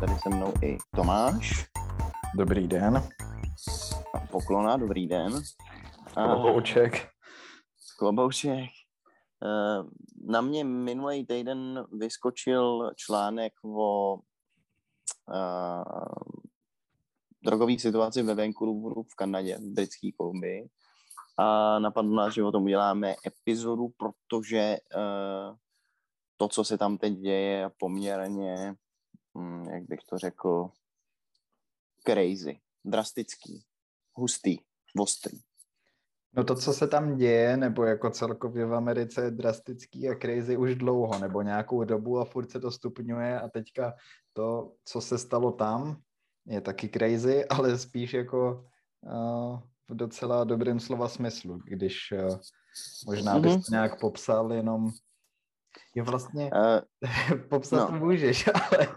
tady se mnou i Tomáš. Dobrý den. A poklona, dobrý den. Klobouček. Klobouček. Uh, na mě minulý týden vyskočil článek o uh, drogové situaci ve Vancouveru v Kanadě, v britské Kolumbii a napadlo nás, že o tom uděláme epizodu, protože uh, to, co se tam teď děje, je poměrně, hm, jak bych to řekl, crazy, drastický, hustý, ostrý. No to, co se tam děje, nebo jako celkově v Americe je drastický a crazy už dlouho, nebo nějakou dobu a furt se to stupňuje a teďka to, co se stalo tam, je taky crazy, ale spíš jako uh, v docela dobrém slova smyslu, když uh, možná bys mm-hmm. to nějak popsal jenom je vlastně, uh, popsat no. můžeš, ale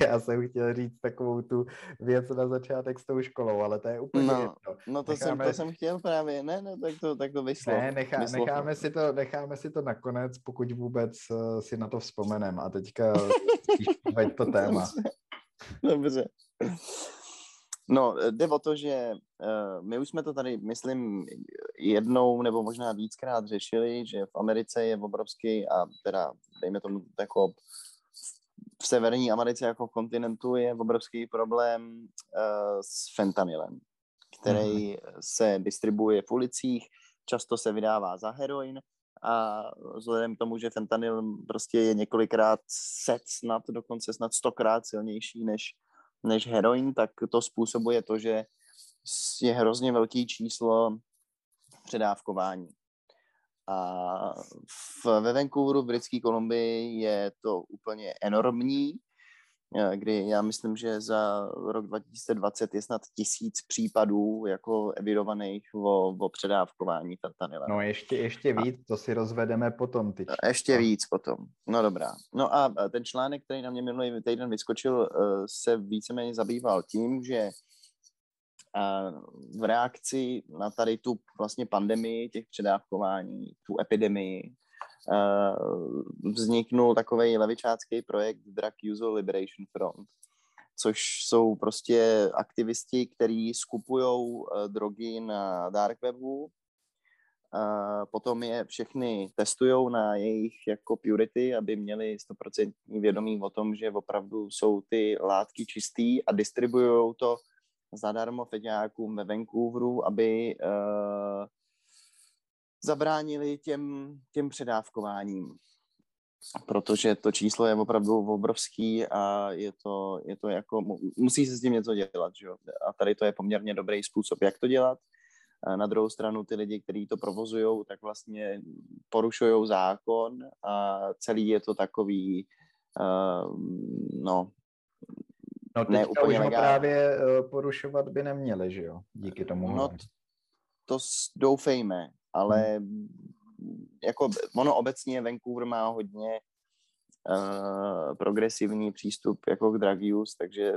já jsem chtěl říct takovou tu věc na začátek s tou školou, ale to je úplně no, jedno. No to, necháme... jsem, to jsem chtěl právě, ne, ne, tak to, tak to vyšlo. Ne, nechá, necháme, si to, necháme si to nakonec, pokud vůbec uh, si na to vzpomenem a teďka spíš to téma. Dobře. No, jde o to, že uh, my už jsme to tady, myslím, jednou nebo možná víckrát řešili, že v Americe je obrovský a teda, dejme tomu, jako v severní Americe jako kontinentu je obrovský problém uh, s fentanylem, který mm-hmm. se distribuje v ulicích, často se vydává za heroin a vzhledem k tomu, že fentanyl prostě je několikrát set snad, dokonce snad stokrát silnější než než heroin, tak to způsobuje to, že je hrozně velký číslo předávkování. A v, ve Vancouveru v Britské Kolumbii je to úplně enormní, kdy já myslím, že za rok 2020 je snad tisíc případů jako evidovaných o, o předávkování fentanylem. No ještě, ještě víc, to si rozvedeme potom. Ty ještě víc potom, no dobrá. No a ten článek, který na mě minulý týden vyskočil, eh, se víceméně zabýval tím, že v reakci na tady tu vlastně pandemii těch předávkování, tu epidemii, vzniknul takový levičácký projekt Drug User Liberation Front, což jsou prostě aktivisti, kteří skupují drogy na dark webu, potom je všechny testují na jejich jako purity, aby měli 100% vědomí o tom, že opravdu jsou ty látky čistý a distribuují to zadarmo feďákům ve Vancouveru, aby uh, zabránili těm, těm předávkováním. Protože to číslo je opravdu obrovský a je to, je to jako, musí se s tím něco dělat, že jo? A tady to je poměrně dobrý způsob, jak to dělat. A na druhou stranu ty lidi, kteří to provozují, tak vlastně porušují zákon a celý je to takový, uh, no, No teďka ne úplně už právě uh, porušovat by neměli, že jo? Díky tomu. No, to doufejme, ale hmm. jako ono obecně Vancouver má hodně uh, progresivní přístup jako k drug use, takže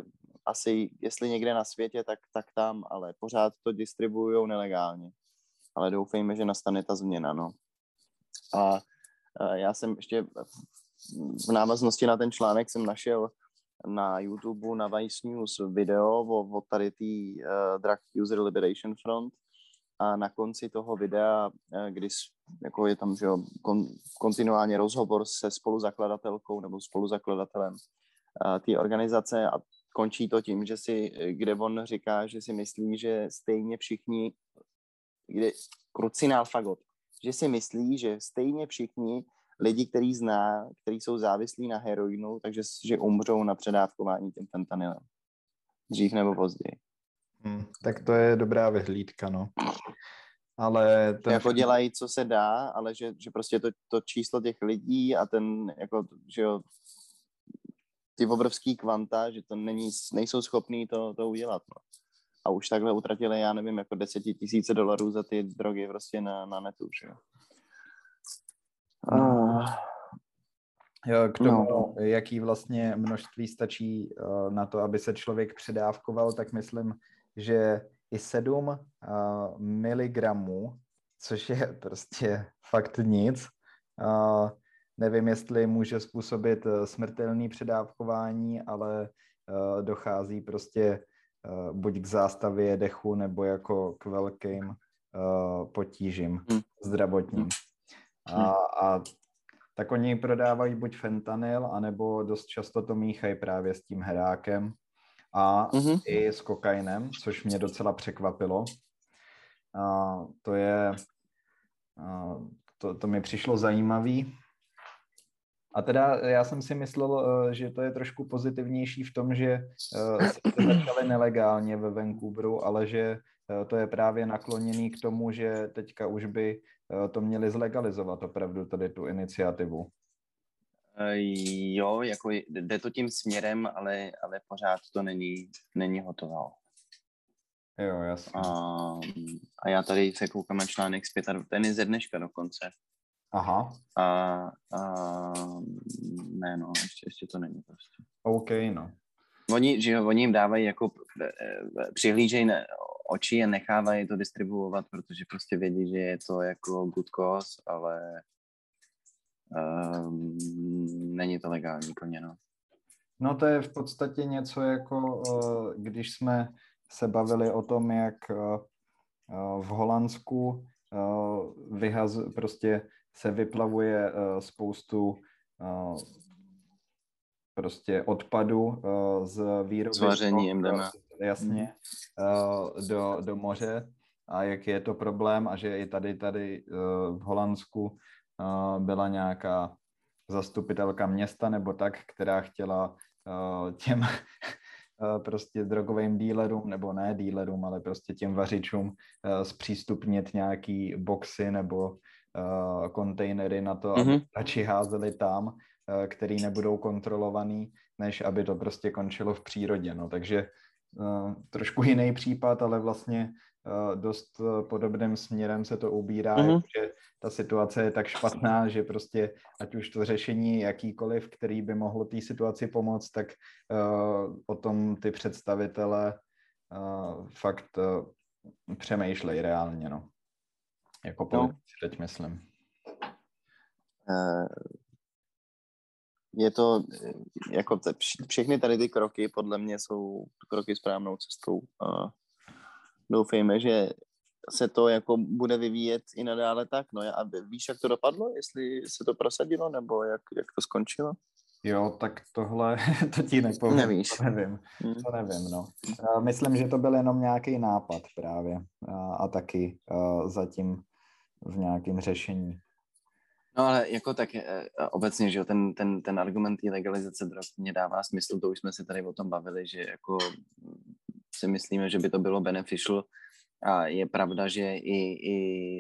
asi jestli někde na světě, tak, tak tam, ale pořád to distribuují nelegálně. Ale doufejme, že nastane ta změna, no. A uh, já jsem ještě v návaznosti na ten článek jsem našel na YouTube, na Vice News video o, o tady té uh, Drug User Liberation Front, a na konci toho videa, eh, kdy jako je tam že jo, kon, kontinuálně rozhovor se spoluzakladatelkou nebo spoluzakladatelem uh, té organizace a končí to tím, že si, kde on říká, že si myslí, že stejně všichni, kde krucinál fagot, že si myslí, že stejně všichni lidi, který zná, kteří jsou závislí na heroinu, takže že umřou na předávkování tím fentanylem. Dřív nebo později. Hmm, tak to je dobrá vyhlídka, no. Ale ten... Jako dělají, co se dá, ale že, že prostě to, to číslo těch lidí a ten, jako, že jo, ty obrovský kvanta, že to není, nejsou schopní to, to udělat, no. A už takhle utratili, já nevím, jako tisíce dolarů za ty drogy prostě na, na netu, že jo. Uh, Jo, k tomu, no. jaký vlastně množství stačí uh, na to, aby se člověk předávkoval, tak myslím, že i 7 uh, miligramů, což je prostě fakt nic, Uh, nevím, jestli může způsobit smrtelný předávkování, ale dochází prostě buď k zástavě dechu, nebo jako k velkým potížím hmm. zdravotním. A, hmm. a tak oni prodávají buď fentanyl, anebo dost často to míchají právě s tím herákem a mm-hmm. i s kokainem, což mě docela překvapilo. A to je, a to, to mi přišlo zajímavý. A teda já jsem si myslel, eh, že to je trošku pozitivnější v tom, že eh, se začaly nelegálně ve Vancouveru, ale že to je právě nakloněný k tomu, že teďka už by to měli zlegalizovat opravdu tady tu iniciativu. Jo, jako jde to tím směrem, ale, ale pořád to není, není hotové. Jo, jasně. A, a já tady se koukám na článek z 25, ten je ze dneška dokonce. Aha. A, a ne, no, ještě, ještě to není prostě. OK, no. Oni, že oni jim dávají jako přihlížejí na oči a nechávají to distribuovat, protože prostě vědí, že je to jako good cause, ale um, není to legální plně, no. No to je v podstatě něco jako, když jsme se bavili o tom, jak v Holandsku vyhaz, prostě se vyplavuje spoustu prostě odpadu z výroby. MDMA. Jasně, do, do moře a jak je to problém a že i tady, tady v Holandsku byla nějaká zastupitelka města nebo tak, která chtěla těm prostě drogovým dílerům, nebo ne dílerům, ale prostě těm vařičům zpřístupnit nějaký boxy nebo kontejnery na to, aby mm-hmm. radši házeli tam, který nebudou kontrolovaný, než aby to prostě končilo v přírodě. No, takže uh, trošku jiný případ, ale vlastně uh, dost uh, podobným směrem se to ubírá, mm-hmm. že ta situace je tak špatná, že prostě ať už to řešení jakýkoliv, který by mohlo té situaci pomoct, tak uh, o tom ty představitele uh, fakt uh, přemýšlej reálně, no. Jako no. politici no. teď myslím. Je to, jako te, všechny tady ty kroky podle mě jsou kroky správnou cestou. Uh, doufejme, že se to jako bude vyvíjet i nadále tak. No a víš, jak to dopadlo? Jestli se to prosadilo, nebo jak, jak to skončilo? Jo, tak tohle, to ti nepovím. Nevíš. To nevím, hmm. to nevím, no. Myslím, že to byl jenom nějaký nápad právě a, a taky a zatím v nějakém řešení. No ale jako tak e, obecně, že jo, ten, ten, ten argument té legalizace drog mě dává smysl, to už jsme se tady o tom bavili, že jako si myslíme, že by to bylo beneficial. A je pravda, že i, i,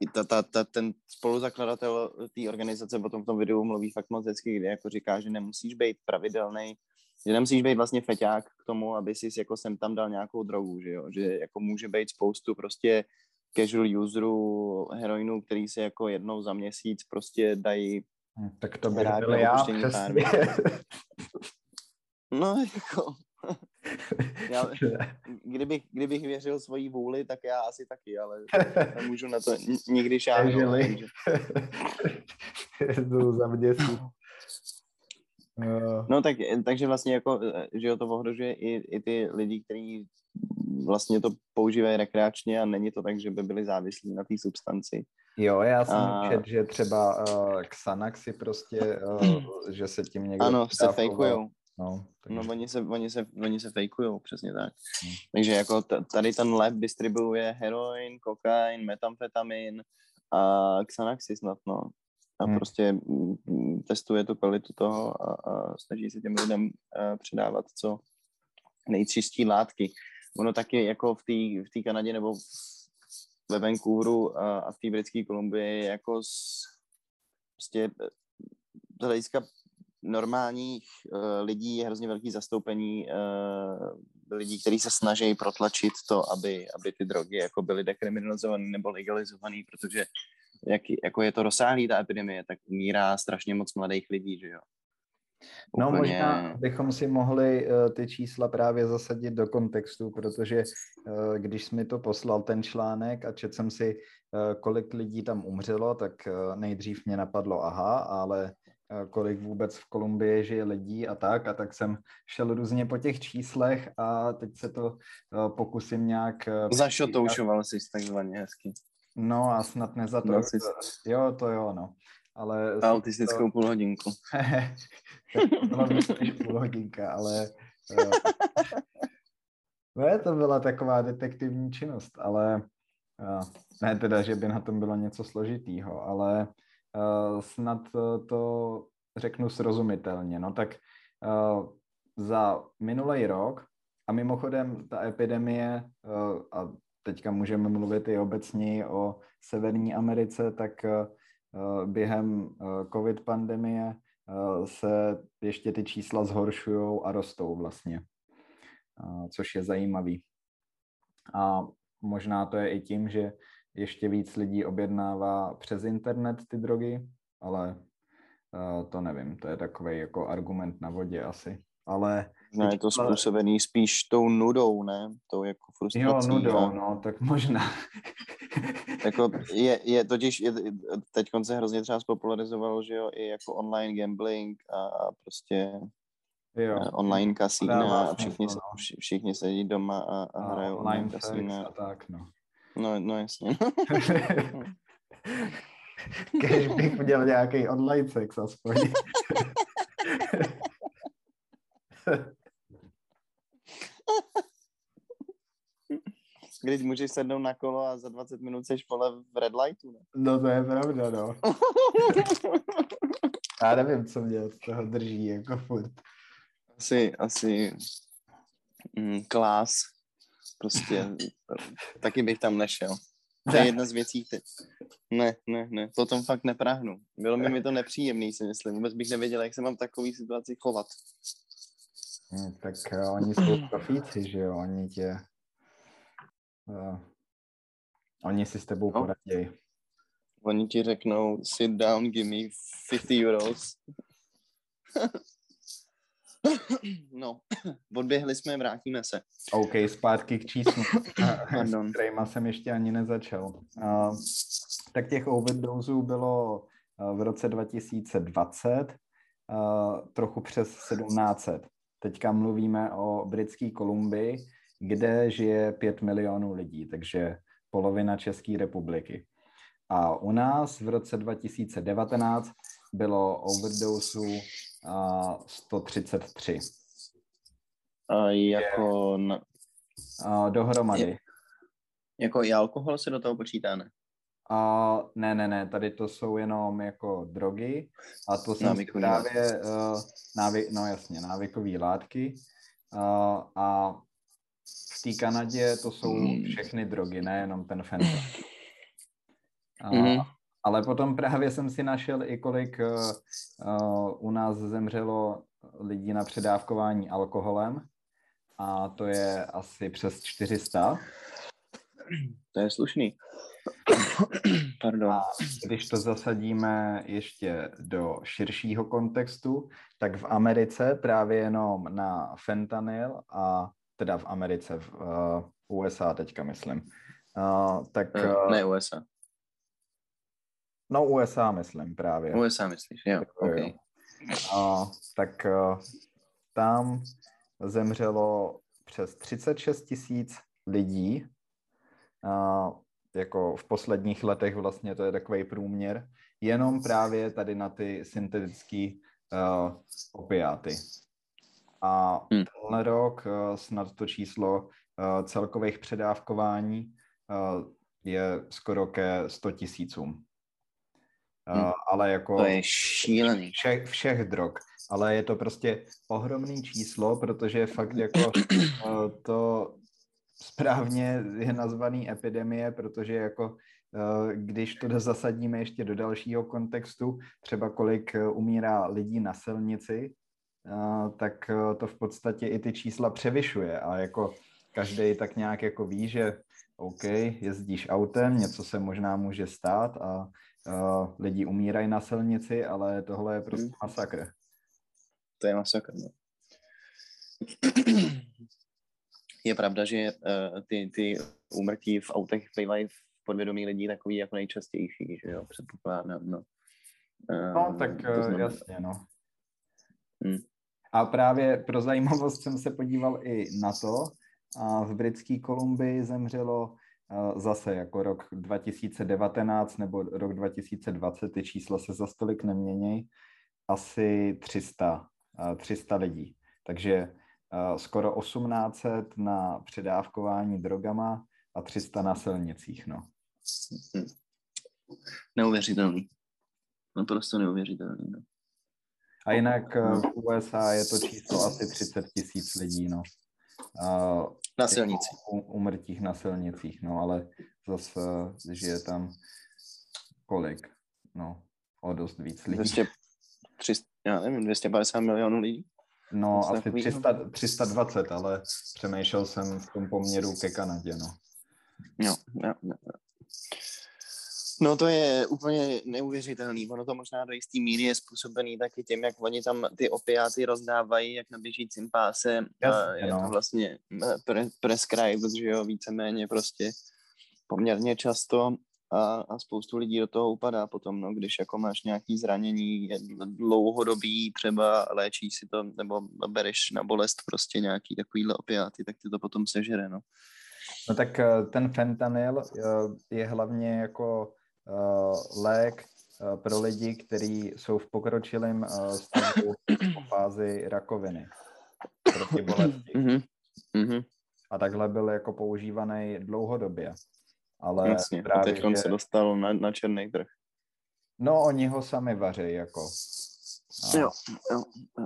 i ta, ta, ta, ten spoluzakladatel té organizace potom v tom videu mluví fakt moc hezky, kde jako říká, že nemusíš být pravidelný, že nemusíš být vlastně feťák k tomu, aby si jako sem tam dal nějakou drogu, že jo, že jako může být spoustu prostě casual userů heroinu, který se jako jednou za měsíc prostě dají hm, tak to by byl já přesně. No, jako, já, kdybych, kdybych věřil svojí vůli, tak já asi taky, ale nemůžu na to nikdy šáhnout. Jdu za měsíc. No tak, takže vlastně jako, že to ohrožuje i, i ty lidi, kteří vlastně to používají rekreačně a není to tak, že by byli závislí na té substanci. Jo, já jsem a... čet, že třeba uh, Xanaxy prostě, uh, že se tím někdo... Ano, se fejkujou. No, takže... no oni, se, oni, se, oni se fejkujou, přesně tak. Hmm. Takže jako t- tady ten lab distribuje heroin, kokain, metamfetamin a Xanaxy snad, no. A hmm. prostě mm, testuje tu kvalitu toho a, a snaží se těm lidem uh, předávat co nejčistší látky. Ono taky jako v té v Kanadě nebo ve Vancouveru a, a v té britské Kolumbii jako z, prostě eh, z hlediska normálních uh, lidí je hrozně velký zastoupení uh, lidí, kteří se snaží protlačit to, aby, aby ty drogy jako byly dekriminalizované nebo legalizované, protože jak, jako je to rozsáhlý ta epidemie, tak umírá strašně moc mladých lidí, že jo. No Úplně... možná bychom si mohli uh, ty čísla právě zasadit do kontextu, protože uh, když jsi mi to poslal ten článek a četl jsem si, uh, kolik lidí tam umřelo, tak uh, nejdřív mě napadlo aha, ale uh, kolik vůbec v Kolumbii žije lidí a tak, a tak jsem šel různě po těch číslech a teď se to uh, pokusím nějak... Uh, Zašotoušoval jsi takzvaně hezky. No a snad nezatoč... Jsi... Jo, to jo, no ale... Autistickou to... půl hodinku. to bylo víc než půl hodinka, ale... Uh, ne, to byla taková detektivní činnost, ale uh, ne teda, že by na tom bylo něco složitýho, ale uh, snad to řeknu srozumitelně. No tak za minulý rok, a mimochodem ta epidemie, a teďka můžeme mluvit i obecně o Severní Americe, tak Eh, během eh, covid pandemie eh, se ještě ty čísla zhoršují a rostou vlastně, což je zajímavý. A možná to je i tím, že ještě víc lidí objednává přes internet ty drogy, ale to nevím, to je takový jako argument na vodě asi. Ale ne, je to způsobený spíš tou nudou, ne? Tou jako frustrací. Jo, nudou, no, tak možná. Jako je, je totiž, je, teď se hrozně třeba spopularizovalo, že jo, i jako online gambling a, a prostě jo. Eh, online kasína a všichni, se, no. všichni sedí doma a, a, a hrajou online kasína. A tak, no. No, no jasně. Když bych měl nějaký online sex aspoň. Když můžeš sednout na kolo a za 20 minut seš pole v red lightu, ne? No to je pravda, no. Já nevím, co mě od toho drží, jako furt. Asi, asi mm, klás. Prostě taky bych tam nešel. To je jedna z věcí, ty. Ne, ne, ne, potom fakt neprahnu. Bylo mi, mi to nepříjemný, si myslím. Vůbec bych nevěděl, jak se mám v takové situaci chovat. Hmm, tak uh, oni jsou profíci, že jo, oni tě... Uh, oni si s tebou no. poradí. Oni ti řeknou, sit down, give me 50 euros. no, odběhli jsme, vrátíme se. OK, zpátky k číslu, s kterýma jsem ještě ani nezačal. Uh, tak těch overdosů bylo uh, v roce 2020 uh, trochu přes 1700. Teďka mluvíme o britské Kolumbii, kde žije 5 milionů lidí, takže polovina České republiky. A u nás v roce 2019 bylo overdosů 133. A jako... Na... A dohromady. Je, jako i alkohol se do toho počítá, ne? A ne, ne, ne, tady to jsou jenom jako drogy a to jsou právě, uh, návy, no jasně, návykové látky uh, a v té Kanadě to jsou hmm. všechny drogy, nejenom ten fentanyl. Uh, mm. Ale potom právě jsem si našel i kolik uh, uh, u nás zemřelo lidí na předávkování alkoholem a to je asi přes 400. To je slušný. Pardon. A když to zasadíme ještě do širšího kontextu, tak v Americe právě jenom na fentanyl a teda v Americe, v uh, USA teďka myslím, uh, tak... Uh, ne USA. No USA myslím právě. USA myslíš, jo, tak, okay. jo. Uh, tak uh, tam zemřelo přes 36 tisíc lidí uh, jako v posledních letech vlastně to je takový průměr, jenom právě tady na ty syntetické uh, opiáty. A hmm. tenhle rok uh, snad to číslo uh, celkových předávkování uh, je skoro ke 100 tisícům. Hmm. Ale jako... To je šílený. Všech, všech drog. Ale je to prostě ohromný číslo, protože fakt jako to správně je nazvaný epidemie, protože jako eh, když to zasadíme ještě do dalšího kontextu, třeba kolik eh, umírá lidí na silnici, eh, tak to v podstatě i ty čísla převyšuje a jako každý tak nějak jako ví, že OK, jezdíš autem, něco se možná může stát a lidi umírají na silnici, ale tohle je prostě hmm. masakr. to je masakr. No. Je pravda, že uh, ty, ty úmrtí v autech bývají v podvědomí lidí takový jako nejčastější, že jo, předpokládám, no. Uh, no, tak uh, jasně, no. Hmm. A právě pro zajímavost jsem se podíval i na to, a v britské Kolumbii zemřelo zase jako rok 2019 nebo rok 2020, ty čísla se za stolik neměnějí, asi 300, 300 lidí. Takže skoro 1800 na předávkování drogama a 300 na silnicích, no. Neuvěřitelný. Naprosto neuvěřitelný, no. A jinak v USA je to číslo asi 30 tisíc lidí, no. Na silnici. Umrtích na silnicích, no, ale zase, že je tam kolik? No, o dost víc lidí. 200, 300, já nevím, 250 milionů lidí? No, asi 300, 320, ale přemýšlel jsem v tom poměru ke Kanadě, no. Jo, jo, jo. No to je úplně neuvěřitelný. Ono to možná do jistý míry je způsobený taky tím, jak oni tam ty opiáty rozdávají, jak na běžícím páse. Jasně, je no. to vlastně pre, prescribed, že jo, víceméně prostě poměrně často a, a spoustu lidí do toho upadá potom, no, když jako máš nějaký zranění je dlouhodobý, třeba léčíš si to, nebo bereš na bolest prostě nějaký takovýhle opiáty, tak ty to potom sežere, no. No tak eh, ten fentanyl eh, je hlavně jako lék uh, pro lidi, kteří jsou v pokročilém uh, stavu v fázi rakoviny proti bolesti. Mm-hmm. Mm-hmm. A takhle byl jako používaný dlouhodobě. Ale Jasně, právě, a teď že... se dostal na, na černý trh. No, oni ho sami vaří, jako. A... Jo, jo, jo.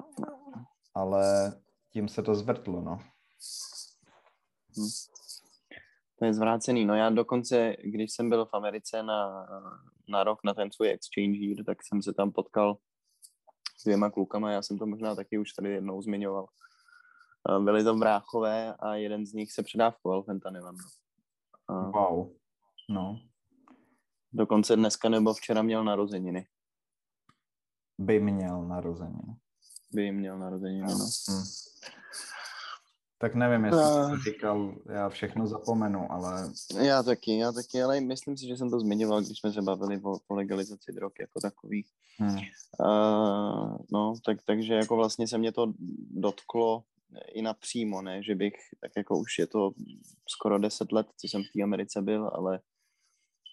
Ale tím se to zvrtlo, no. Hm. To je zvrácený. No já dokonce, když jsem byl v Americe na, na rok na ten svůj exchange year, tak jsem se tam potkal s dvěma klukama, já jsem to možná taky už tady jednou zmiňoval. Byli to bráchové a jeden z nich se předávkoval fentanylem. No. Wow. No. Dokonce dneska nebo včera měl narozeniny. By měl narozeniny. By měl narozeniny, no. Hmm. Tak nevím, jestli uh, to říkal, já všechno zapomenu, ale... Já taky, já taky, ale myslím si, že jsem to zmiňoval, když jsme se bavili o, o legalizaci drog jako takových. Hmm. Uh, no, tak, takže jako vlastně se mě to dotklo i napřímo, ne, že bych, tak jako už je to skoro deset let, co jsem v té Americe byl, ale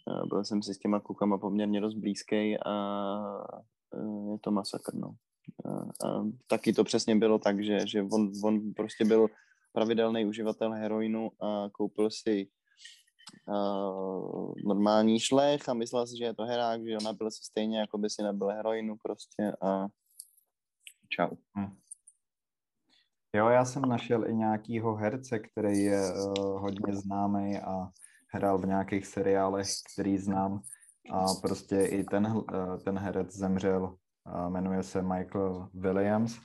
uh, byl jsem si s těma klukama poměrně dost blízký a uh, je to masakr, no. A, a taky to přesně bylo tak, že, že on, on prostě byl pravidelný uživatel heroinu a koupil si uh, normální šlech a myslel si, že je to herák, že ona byl si stejně, jako by si nebyl heroinu prostě a čau. Hm. Jo, já jsem našel i nějakýho herce, který je uh, hodně známý a hrál v nějakých seriálech, který znám a prostě i ten, uh, ten herec zemřel, uh, jmenuje se Michael Williams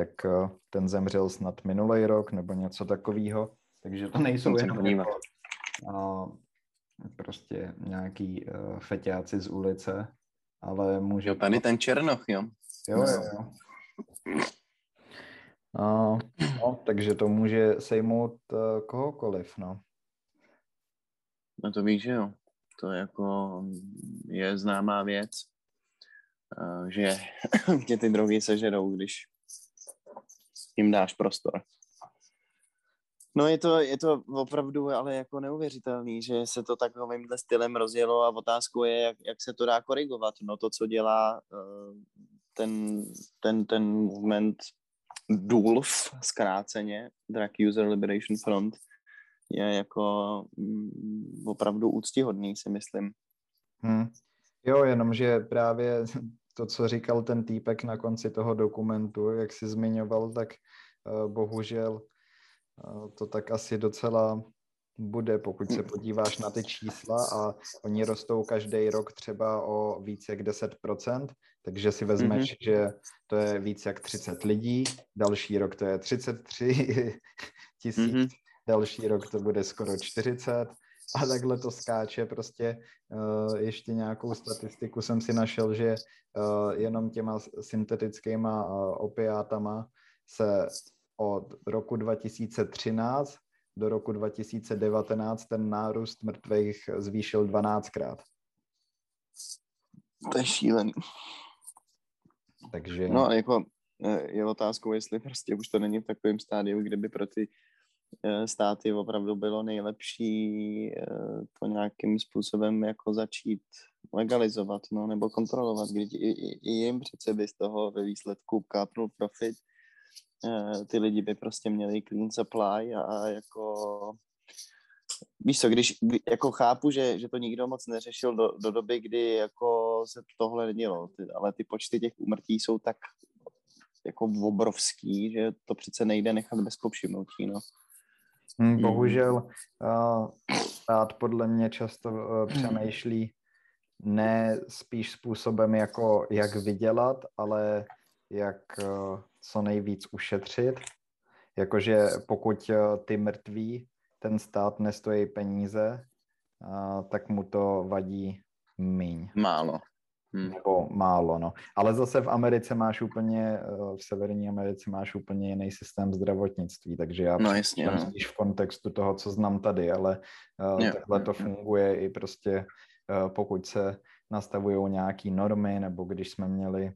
tak eh, ten zemřel snad minulý rok nebo něco takového. Takže to nejsou jenom jako, uh, prostě nějaký uh, feťáci z ulice, ale může... Jo, tady ten Černoch, jo. Jo, jo, jo. Uh, no, takže to může sejmout uh, kohokoliv, no. No to víš, že jo. To jako je známá věc, uh, že tě ty drogy sežerou, když jim dáš prostor. No je to, je to opravdu ale jako neuvěřitelný, že se to takovýmhle stylem rozjelo a otázkou je, jak, jak se to dá korigovat. No to, co dělá uh, ten, ten, ten movement DULF, zkráceně, Drug User Liberation Front, je jako mm, opravdu úctihodný, si myslím. Hmm. Jo, jenomže právě to, co říkal ten týpek na konci toho dokumentu, jak si zmiňoval, tak uh, bohužel uh, to tak asi docela bude, pokud se podíváš na ty čísla a oni rostou každý rok třeba o víc jak 10%, takže si vezmeš, mm-hmm. že to je víc jak 30 lidí, další rok to je 33 tisíc, mm-hmm. další rok to bude skoro 40 a takhle to skáče prostě. Uh, ještě nějakou statistiku jsem si našel, že uh, jenom těma syntetickýma uh, opiátama se od roku 2013 do roku 2019 ten nárůst mrtvých zvýšil 12krát. To je šílený. Takže... No, jako je otázkou, jestli prostě už to není v takovém stádiu, kde by pro ty Eh, státy opravdu bylo nejlepší eh, to nějakým způsobem jako začít legalizovat, no, nebo kontrolovat, kdy i, i jim přece by z toho ve výsledku kápnul profit. Eh, ty lidi by prostě měli clean supply a, jako víš co, když jako chápu, že, že to nikdo moc neřešil do, do doby, kdy jako se tohle nedělo, ale ty počty těch úmrtí jsou tak jako obrovský, že to přece nejde nechat bez povšimnutí, no. Hmm, hmm, bohužel uh, stát podle mě často uh, přemýšlí ne spíš způsobem, jako jak vydělat, ale jak uh, co nejvíc ušetřit. Jakože pokud ty mrtví, ten stát nestojí peníze, tak mu to vadí míň. Málo. Hmm. Nebo málo, no. Ale zase v Americe máš úplně, eh, v Severní Americe máš úplně jiný systém zdravotnictví, takže já no, jasně, no. spíš v kontextu toho, co znám tady, ale uh, jo, takhle jo, to funguje i prostě, uh, pokud se nastavují nějaké normy, nebo když jsme měli,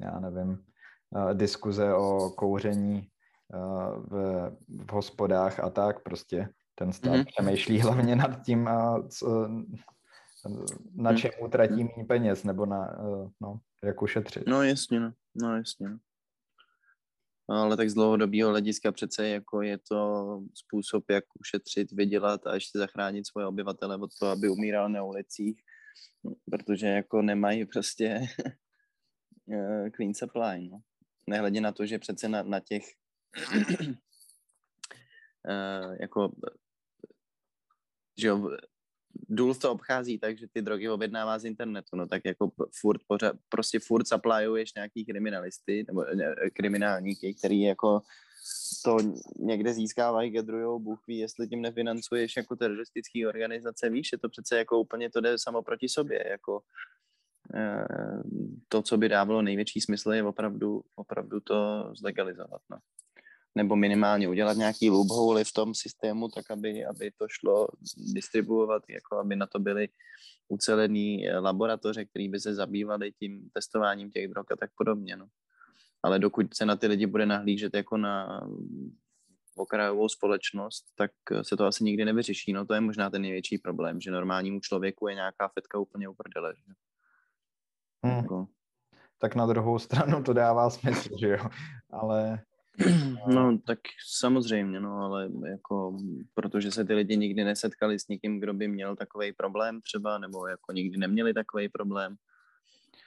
já nevím, uh, diskuze o kouření uh, v, v hospodách a tak prostě ten stát mm-hmm. přemýšlí hlavně nad tím, uh, co, na hm. čem utratí méně peněz, nebo na, eh, no, jak ušetřit. No jasně, no, no jasně. No. Ale tak z dlouhodobého hlediska přece jako je to způsob, jak ušetřit, vydělat a ještě zachránit svoje obyvatele od toho, aby umíral na ulicích, protože jako nemají prostě eh, clean supply, no. Nehledě na to, že přece na, na těch uh, jako že jo, důl to obchází tak, že ty drogy objednává z internetu, no tak jako furt, pořád, prostě furt supplyuješ nějaký kriminalisty, nebo ne, kriminálníky, který jako to někde získávají, gedrujou, Bůh ví, jestli tím nefinancuješ jako teroristický organizace, víš, je to přece jako úplně to jde samo proti sobě, jako eh, to, co by dávalo největší smysl, je opravdu, opravdu to zlegalizovat, no nebo minimálně udělat nějaký loophole v tom systému, tak aby, aby to šlo distribuovat, jako aby na to byly ucelený laboratoře, které by se zabývaly tím testováním těch drog a tak podobně. No. Ale dokud se na ty lidi bude nahlížet jako na okrajovou společnost, tak se to asi nikdy nevyřeší. No to je možná ten největší problém, že normálnímu člověku je nějaká fetka úplně uprdele. Že? Hmm. Jako... Tak na druhou stranu to dává smysl, že jo? Ale No, tak samozřejmě, no, ale jako, protože se ty lidi nikdy nesetkali s někým, kdo by měl takový problém třeba, nebo jako nikdy neměli takový problém.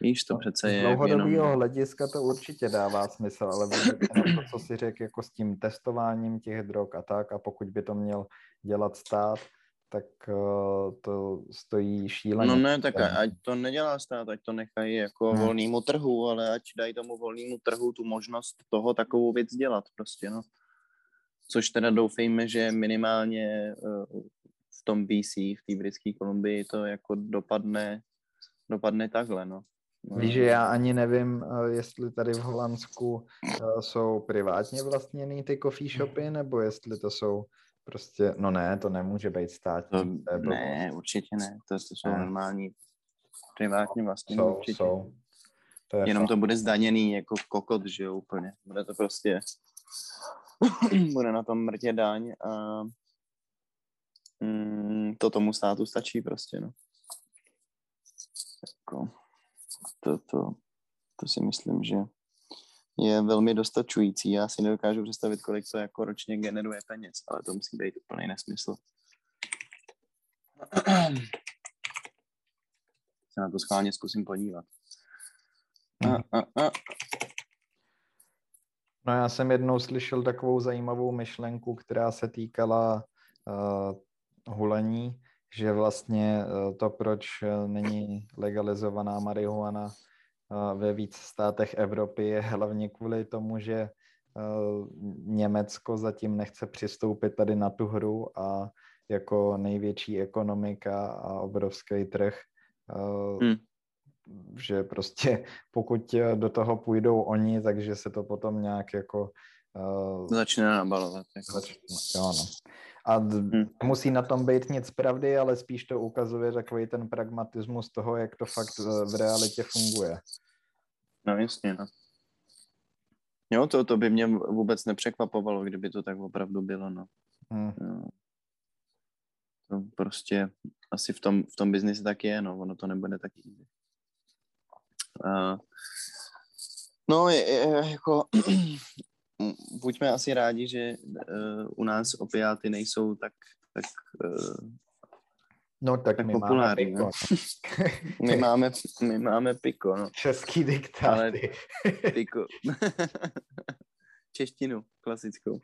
Víš, to no, přece je... Z dlouhodobého jenom... hlediska to určitě dává smysl, ale to, co si řekl, jako s tím testováním těch drog a tak, a pokud by to měl dělat stát, tak uh, to stojí šíleně. No ne, tak ať to nedělá stát, ať to nechají jako hmm. volnému trhu, ale ať dají tomu volnému trhu tu možnost toho takovou věc dělat prostě, no. Což teda doufejme, že minimálně uh, v tom BC, v té britské Kolumbii to jako dopadne, dopadne takhle, no. no. Víš, že já ani nevím, jestli tady v Holandsku jsou privátně vlastněný ty coffee shopy, nebo jestli to jsou Prostě, no ne, to nemůže být státní. To, ne, určitě ne, to, to jsou ne. normální privátně vlastně jsou, určitě. Jsou. To je Jenom fakt. to bude zdaněný jako kokot, že jo, úplně. Bude to prostě, bude na tom mrtě daň a mm, to tomu státu stačí prostě, no. Jako, to, to, to si myslím, že je velmi dostačující. Já si nedokážu představit, kolik to jako ročně generuje peněz, ale to musí být úplný nesmysl. Se na to schválně zkusím podívat. A, a, a. No já jsem jednou slyšel takovou zajímavou myšlenku, která se týkala uh, hulení, že vlastně uh, to, proč není legalizovaná marihuana ve víc státech Evropy je hlavně kvůli tomu, že eh, Německo zatím nechce přistoupit tady na tu hru a jako největší ekonomika a obrovský trh, Hmm. že prostě pokud do toho půjdou oni, takže se to potom nějak jako Začne nabalovat. Jako. Začne, jo, no. A Hmm. musí na tom být nic pravdy, ale spíš to ukazuje takový ten pragmatismus toho, jak to fakt eh, v realitě funguje. No jasně, no. Jo, to, to by mě vůbec nepřekvapovalo, kdyby to tak opravdu bylo, no. Hmm. Jo. To prostě asi v tom, v tom biznise tak je, no, ono to nebude tak easy. Uh, no, je, je, jako buďme asi rádi, že uh, u nás opiáty nejsou tak, tak, uh, No tak, tak my populární. máme No. piko, My, máme, my máme piko, no. český diktáty. Piko. Češtinu klasickou.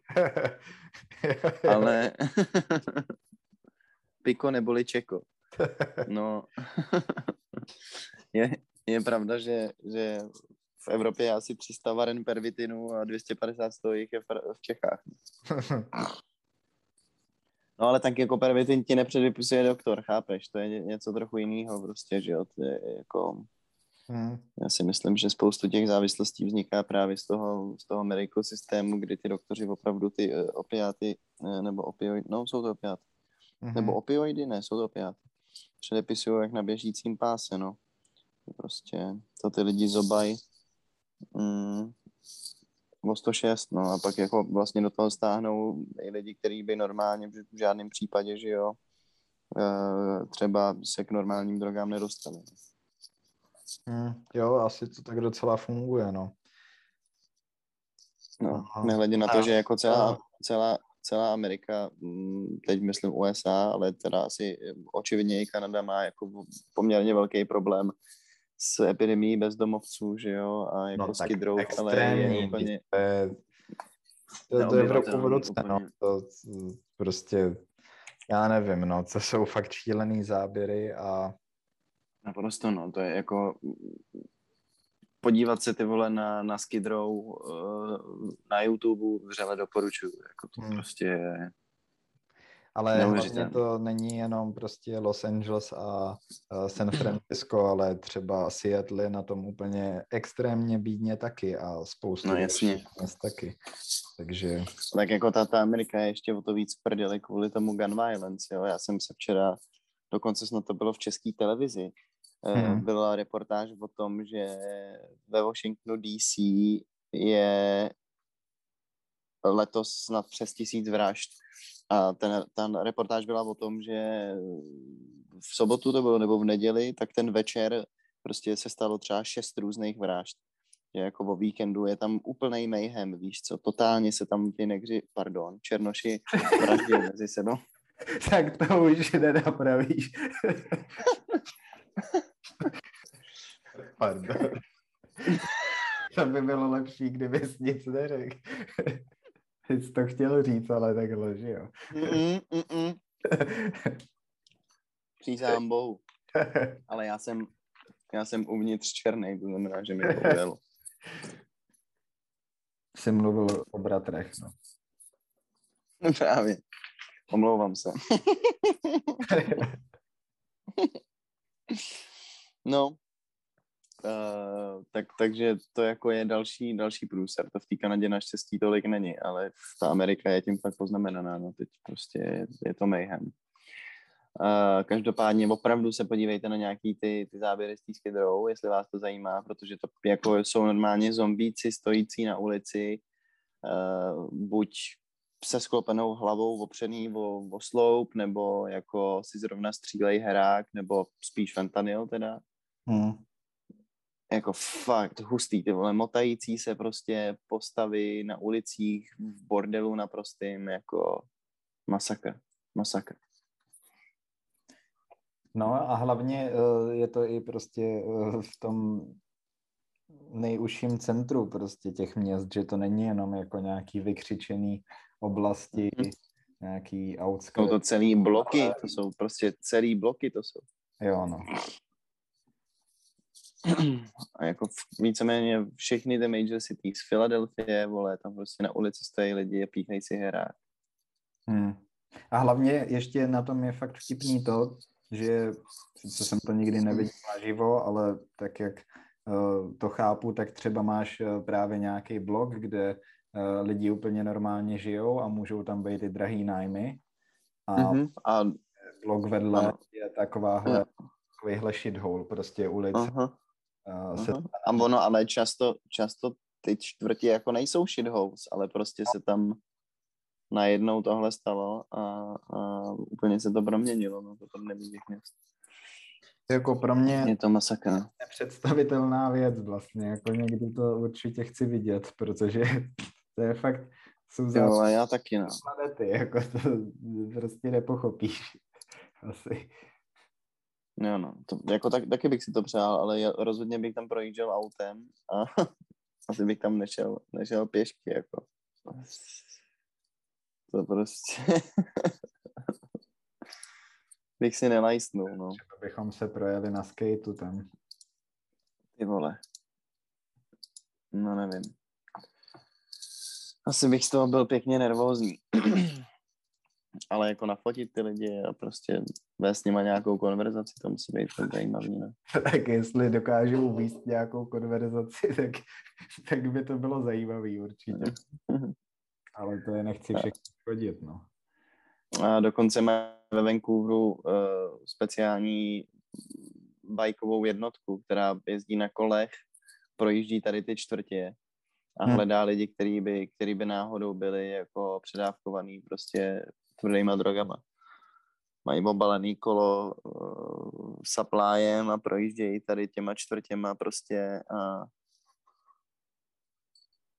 Ale piko neboli čeko. No, je, je pravda, že, že Evropě je asi 300 varen pervitinu a 250 z toho jich je v, Čechách. No ale tak jako pervitin ti nepředepisuje doktor, chápeš? To je ně- něco trochu jiného prostě, že jo? To je jako, Hmm. já si myslím, že spoustu těch závislostí vzniká právě z toho, z toho medical systému, kdy ty doktoři opravdu ty uh, opiáty, uh, nebo opioidy, no jsou to opiáty, Mhm. nebo opioidy, ne, jsou to opiáty. Předepisují jak na běžícím páse, no. Prostě to ty lidi zobají mm, o 106, no a pak jako vlastně do toho stáhnou i lidi, kteří by normálně v žádném případě, že jo, eh, třeba se k normálním drogám nedostali. Hmm. Jo, asi to tak docela funguje, no. No, nehledě na to, A- že jako celá, a- celá, celá Amerika, mm, teď myslím USA, ale teda asi očividně i Kanada má jako poměrně velký problém s epidemií bezdomovců, že jo, a jako No s tak kydrou, ale je úplně To je, to, to je neobyvatelný roce, no. To, prostě, já nevím, no, to jsou fakt šílený záběry a Naprosto, no, to je jako podívat se ty vole na, na Skid Row uh, na YouTube vřele doporučuju, jako to Hmm. prostě je, Ale hlavně to není jenom prostě Los Angeles a San Francisco, ale třeba Seattle je na tom úplně extrémně bídně taky a spoustu No, jasně. měst taky. Takže tak jako ta, ta Amerika je ještě o to víc prdeli kvůli tomu gun violence, jo, já jsem se včera, dokonce snad to bylo v české televizi, hmm. byla reportáž o tom, že ve Washingtonu DC je letos snad přes tisíc vražd. A ten, ta reportáž byla o tom, že v sobotu to bylo, nebo v neděli, tak ten večer prostě se stalo třeba šest různých vražd. Že jako o víkendu je tam úplný mayhem, víš co, totálně se tam ty negři, pardon, černoši vraždili mezi sebou. tak to už nenapravíš. Pardon. To by bylo lepší, kdybys nic neřekl. Jsi to chtěl říct, ale takhle, že jo. Mm-mm, mm-mm. Přísahám bohu. Ale já jsem, já jsem uvnitř černý, to znamená, že mi to ujelo. Jsi mluvil o bratrech, no. Právě. Omlouvám se. No, uh, tak, takže to jako je další, další průser. To v té Kanadě naštěstí tolik není, ale ta Amerika je tím fakt poznamenaná. No, teď prostě je, je to mayhem. Uh, každopádně opravdu se podívejte na nějaký ty, ty záběry z Skid jestli vás to zajímá, protože to jako jsou normálně zombíci stojící na ulici, uh, buď se sklopenou hlavou opřený o, o sloup, nebo jako si zrovna střílej herák, nebo spíš fentanyl teda. Hmm. Jako fakt hustý, ty vole, motající se prostě postavy na ulicích, v bordelu naprostým, jako masakr, masakr. No a hlavně eh, je to i prostě eh, v tom nejužším centru prostě těch měst, že to není jenom jako nějaký vykřičený oblasti, Mhm. nějaký Jsou outskirt. to celý bloky, to jsou prostě celý bloky, to jsou. Jo, no. A jako víceméně všechny ty major cities, Filadelfie, vole, tam prostě na ulici stojí lidi a píchají si herák. Hmm. A hlavně ještě na tom je fakt vtipný to, že sice jsem to nikdy neviděl naživo, ale tak jak uh, to chápu, tak třeba máš uh, právě nějaký blog, kde uh, lidi úplně normálně žijou a můžou tam být i drahý nájmy. A, mm-hmm. a blog vedle ano. je takováhle, takovýhle shithole, prostě ulic. Aha. Uh, se... A ono, ale často, často ty čtvrti jako nejsou shitholes, ale prostě se tam najednou tohle stalo a, a úplně se to proměnilo, no, to tam nevidí měst. Jako pro mě je to masakra. Nepředstavitelná věc vlastně, jako někdy to určitě chci vidět, protože to je fakt, jsou jo, já taky, no. planety, jako to prostě nepochopíš asi. Jo, no, to, jako tak, taky bych si to přál, ale já, rozhodně bych tam projížděl autem a asi bych tam nešel, nešel pěšky, jako. To prostě... bych si nelajstnul, no. Třeba bychom se projeli na skateu tam. Ty vole. No nevím. Asi bych z toho byl pěkně nervózní. Ale jako nafotit ty lidi a prostě vést s nima nějakou konverzaci, to musí být to zajímavý, ne? tak jestli dokážu víc nějakou konverzaci, tak, tak by to bylo zajímavý určitě. Ale to je nechci všechno chodit, no. A dokonce má ve Vancouveru uh, speciální bajkovou jednotku, která jezdí na kolech, projíždí tady ty čtvrtě a hmm. hledá lidi, který by, který by náhodou byli jako předávkovaný prostě tvrdýma drogama. Mají obalený kolo uh, supplyem a projíždějí tady těma čtvrtěma prostě a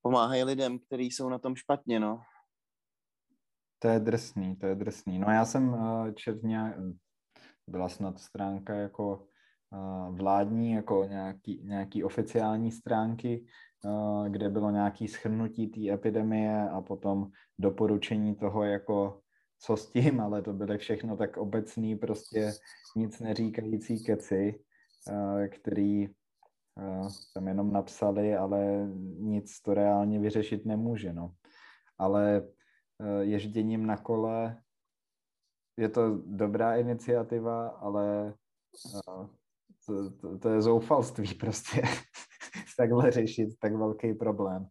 pomáhají lidem, kteří jsou na tom špatně, no. To je drsný, to je drsný. No já jsem uh, čet nějak, byla snad stránka jako uh, vládní, jako nějaký, nějaký oficiální stránky, uh, kde bylo nějaký schrnutí té epidemie a potom doporučení toho, jako co s tím, ale to byly všechno tak obecný, prostě nic neříkající keci, uh, který uh, tam jenom napsali, ale nic to reálně vyřešit nemůže, no. Ale Eh, ježděním na kole. Je to dobrá iniciativa, ale eh, to, to, to je zoufalství prostě takhle řešit tak velký problém.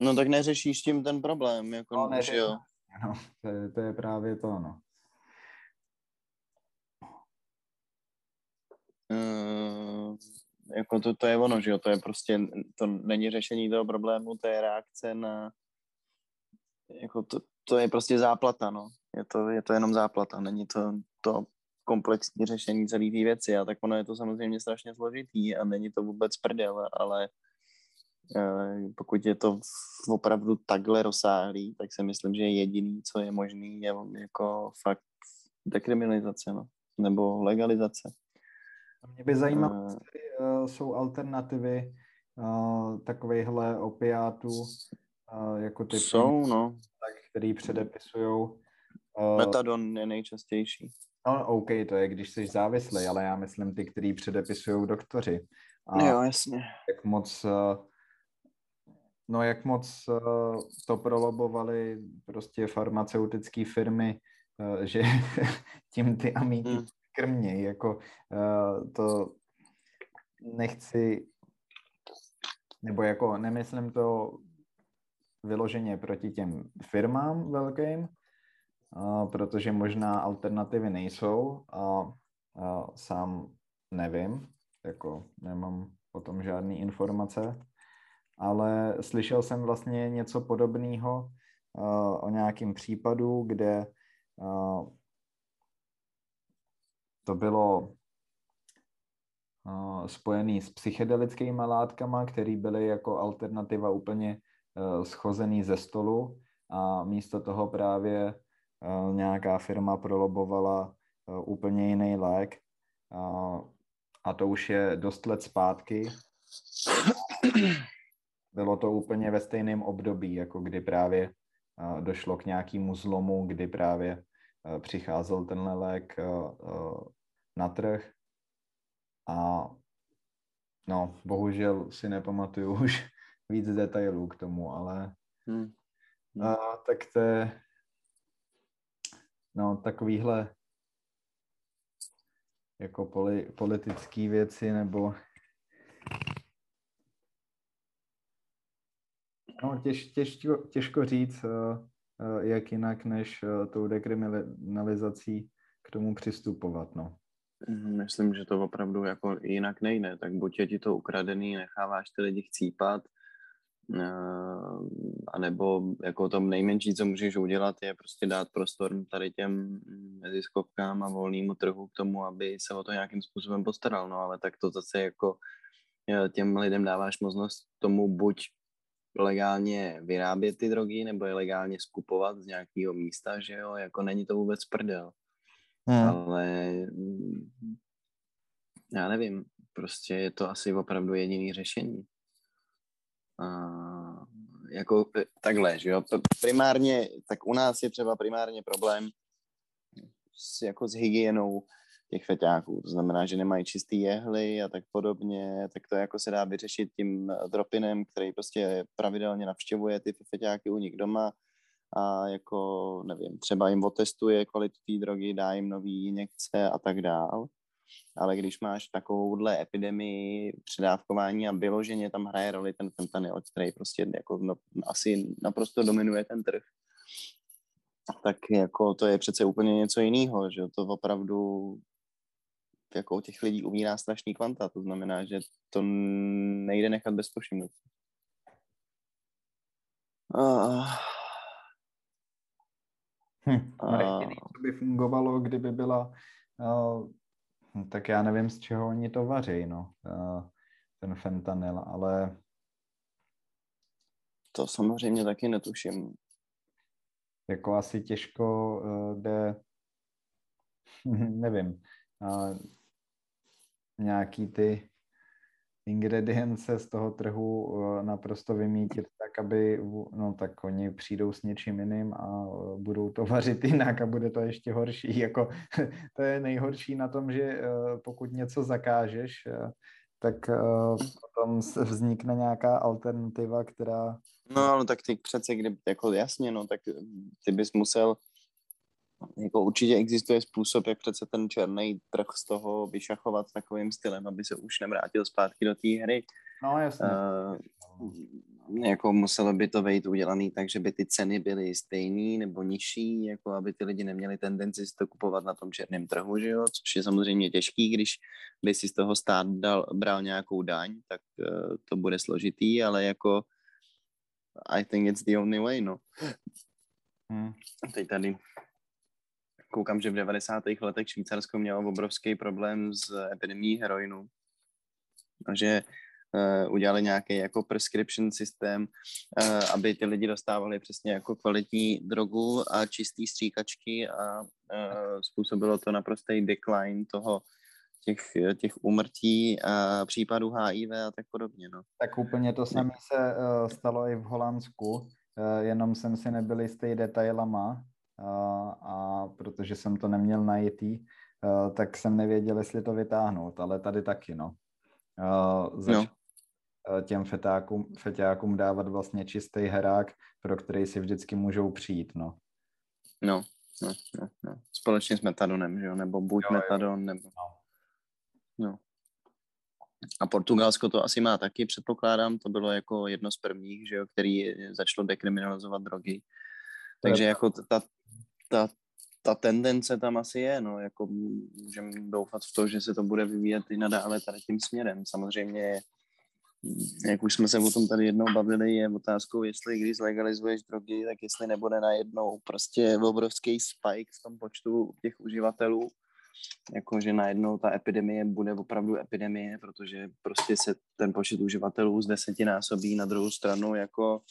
No tak neřešíš tím ten problém, jako no, neřeš, jo. No, to, je, to je právě to, no. Uh, jako to, to je ono, že jo, to je prostě, to není řešení toho problému, to je reakce na jako to, to je prostě záplata, no. Je to, je to jenom záplata, není to, to komplexní řešení celé té věci a tak ono je to samozřejmě strašně složitý a není to vůbec prdel, ale pokud je to opravdu takhle rozsáhlý, tak si myslím, že jediný, co je možný, je jako fakt dekriminalizace, no. nebo legalizace. Mě by zajímalo, uh, uh, jsou alternativy uh, takovýchhle opiátů, uh, jako ty jsou, no který předepisují. Uh, Metadon je nejčastější. No, OK, to je, když jsi závislý, ale já myslím ty, který předepisují doktoři. A jo, jasně. Jak moc, uh, no jak moc uh, to prolobovali prostě farmaceutické firmy, uh, že tím ty amíky hmm. krmějí, jako uh, to nechci, nebo jako nemyslím to vyloženě proti těm firmám velkým, protože možná alternativy nejsou a, a sám nevím, jako nemám o tom žádné informace, ale slyšel jsem vlastně něco podobného o nějakém případu, kde to bylo spojené s psychedelickými látkami, které byly jako alternativa úplně Eh, schozený ze stolu a místo toho právě eh, nějaká firma prolobovala eh, úplně jiný lék a to už je dost let zpátky. Bylo to úplně ve stejném období, jako kdy právě došlo k nějakému zlomu, kdy právě přicházel tenhle lék na trh a no, bohužel si nepamatuju už víc detailů k tomu, ale hmm. Hmm. A, tak to je no takovýhle jako poli, politické věci nebo no těž, těžko, těžko říct, uh, uh, jak jinak než uh, tou dekriminalizací k tomu přistupovat, no. Mhm, myslím, že to opravdu jako jinak nejde, tak buď je ti to ukradený, necháváš ty lidi chcípat, a nebo jako to nejmenší, co můžeš udělat, je prostě dát prostor tady těm neziskovkám a volnému trhu k tomu, aby se o to nějakým způsobem postaral, no ale tak to zase jako těm lidem dáváš možnost tomu buď legálně vyrábět ty drogy, nebo je legálně skupovat z nějakého místa, že jo, jako není to vůbec prdel. Hmm. Ale mm, já nevím, prostě je to asi opravdu jediný řešení. A, jako e, takhle, že jo, primárně, tak u nás je třeba primárně problém s, jako s hygienou těch feťáků, to znamená, že nemají čistý jehly a tak podobně, tak to jako se dá vyřešit tím dropinem, který prostě pravidelně navštěvuje ty feťáky u nich doma a jako, nevím, třeba jim otestuje kvalitu té drogy, dá jim nový injekce a tak dál. Ale když máš takovouhle epidemii předávkování a vyloženě tam hraje roli ten fentanyl, který prostě jako no, asi naprosto dominuje ten trh, tak jako to je přece úplně něco jiného, že to opravdu jako těch lidí umírá strašný kvanta, to znamená, že to nejde nechat bez povšimnutí. Uh, hm, uh, co by fungovalo, kdyby byla uh, tak já nevím, z čeho oni to vaří, no, uh, ten fentanyl, ale... To samozřejmě taky netuším. Jako asi těžko uh, jde, nevím, uh, nějaký ty ingredience z toho trhu eh, naprosto vymítit tak, aby, no tak oni přijdou s něčím jiným a eh, budou to vařit jinak a bude to ještě horší. Jako, to je nejhorší na tom, že eh, pokud něco zakážeš, tak potom vznikne nějaká alternativa, která... No ale tak ty přece, kdyby, jako jasně, no tak ty bys musel jako určitě existuje způsob, jak přece ten černý trh z toho vyšachovat takovým stylem, aby se už nevrátil zpátky do té hry. No jasně. Uh, jako muselo by to být udělaný tak, že by ty ceny byly stejné nebo nižší, jako aby ty lidi neměli tendenci si to kupovat na tom černém trhu, že jo? což je samozřejmě těžký, když by si z toho stát dal, bral nějakou daň, tak uh, to bude složitý, ale jako I think it's the only way, no. Hmm. Teď tady koukám, že v 90. letech Švýcarsko mělo obrovský problém s epidemí heroinu. A že uh, udělali nějaký jako prescription systém, uh, aby ty lidi dostávali přesně jako kvalitní drogu a čistý stříkačky a uh, způsobilo to naprostý decline toho těch, těch umrtí a případů HIV a tak podobně. No. Tak úplně to samé se uh, stalo i v Holandsku, uh, jenom jsem si nebyl jistý detailama, a protože jsem to neměl najítý, tak jsem nevěděl, jestli to vytáhnout, ale tady taky, no. Zač- no. těm fetákům, feťákům dávat vlastně čistý herák, pro který si vždycky můžou přijít, no. No, no, no, no. Společně s metadonem, že jo, nebo buď jo, metadon, jo. nebo... No. no. A Portugalsko to asi má taky, předpokládám, to bylo jako jedno z prvních, že jo, který začalo dekriminalizovat drogy. Takže jako ta, ta, ta tendence tam asi je, no, jako můžeme doufat v to, že se to bude vyvíjet i nadále tady tím směrem. Samozřejmě, jak už jsme se o tom tady jednou bavili, je otázkou, jestli když zlegalizuješ drogy, tak jestli nebude najednou prostě obrovský spike v tom počtu těch uživatelů, jakože najednou ta epidemie bude opravdu epidemie, protože prostě se ten počet uživatelů z desetinásobí na druhou stranu jako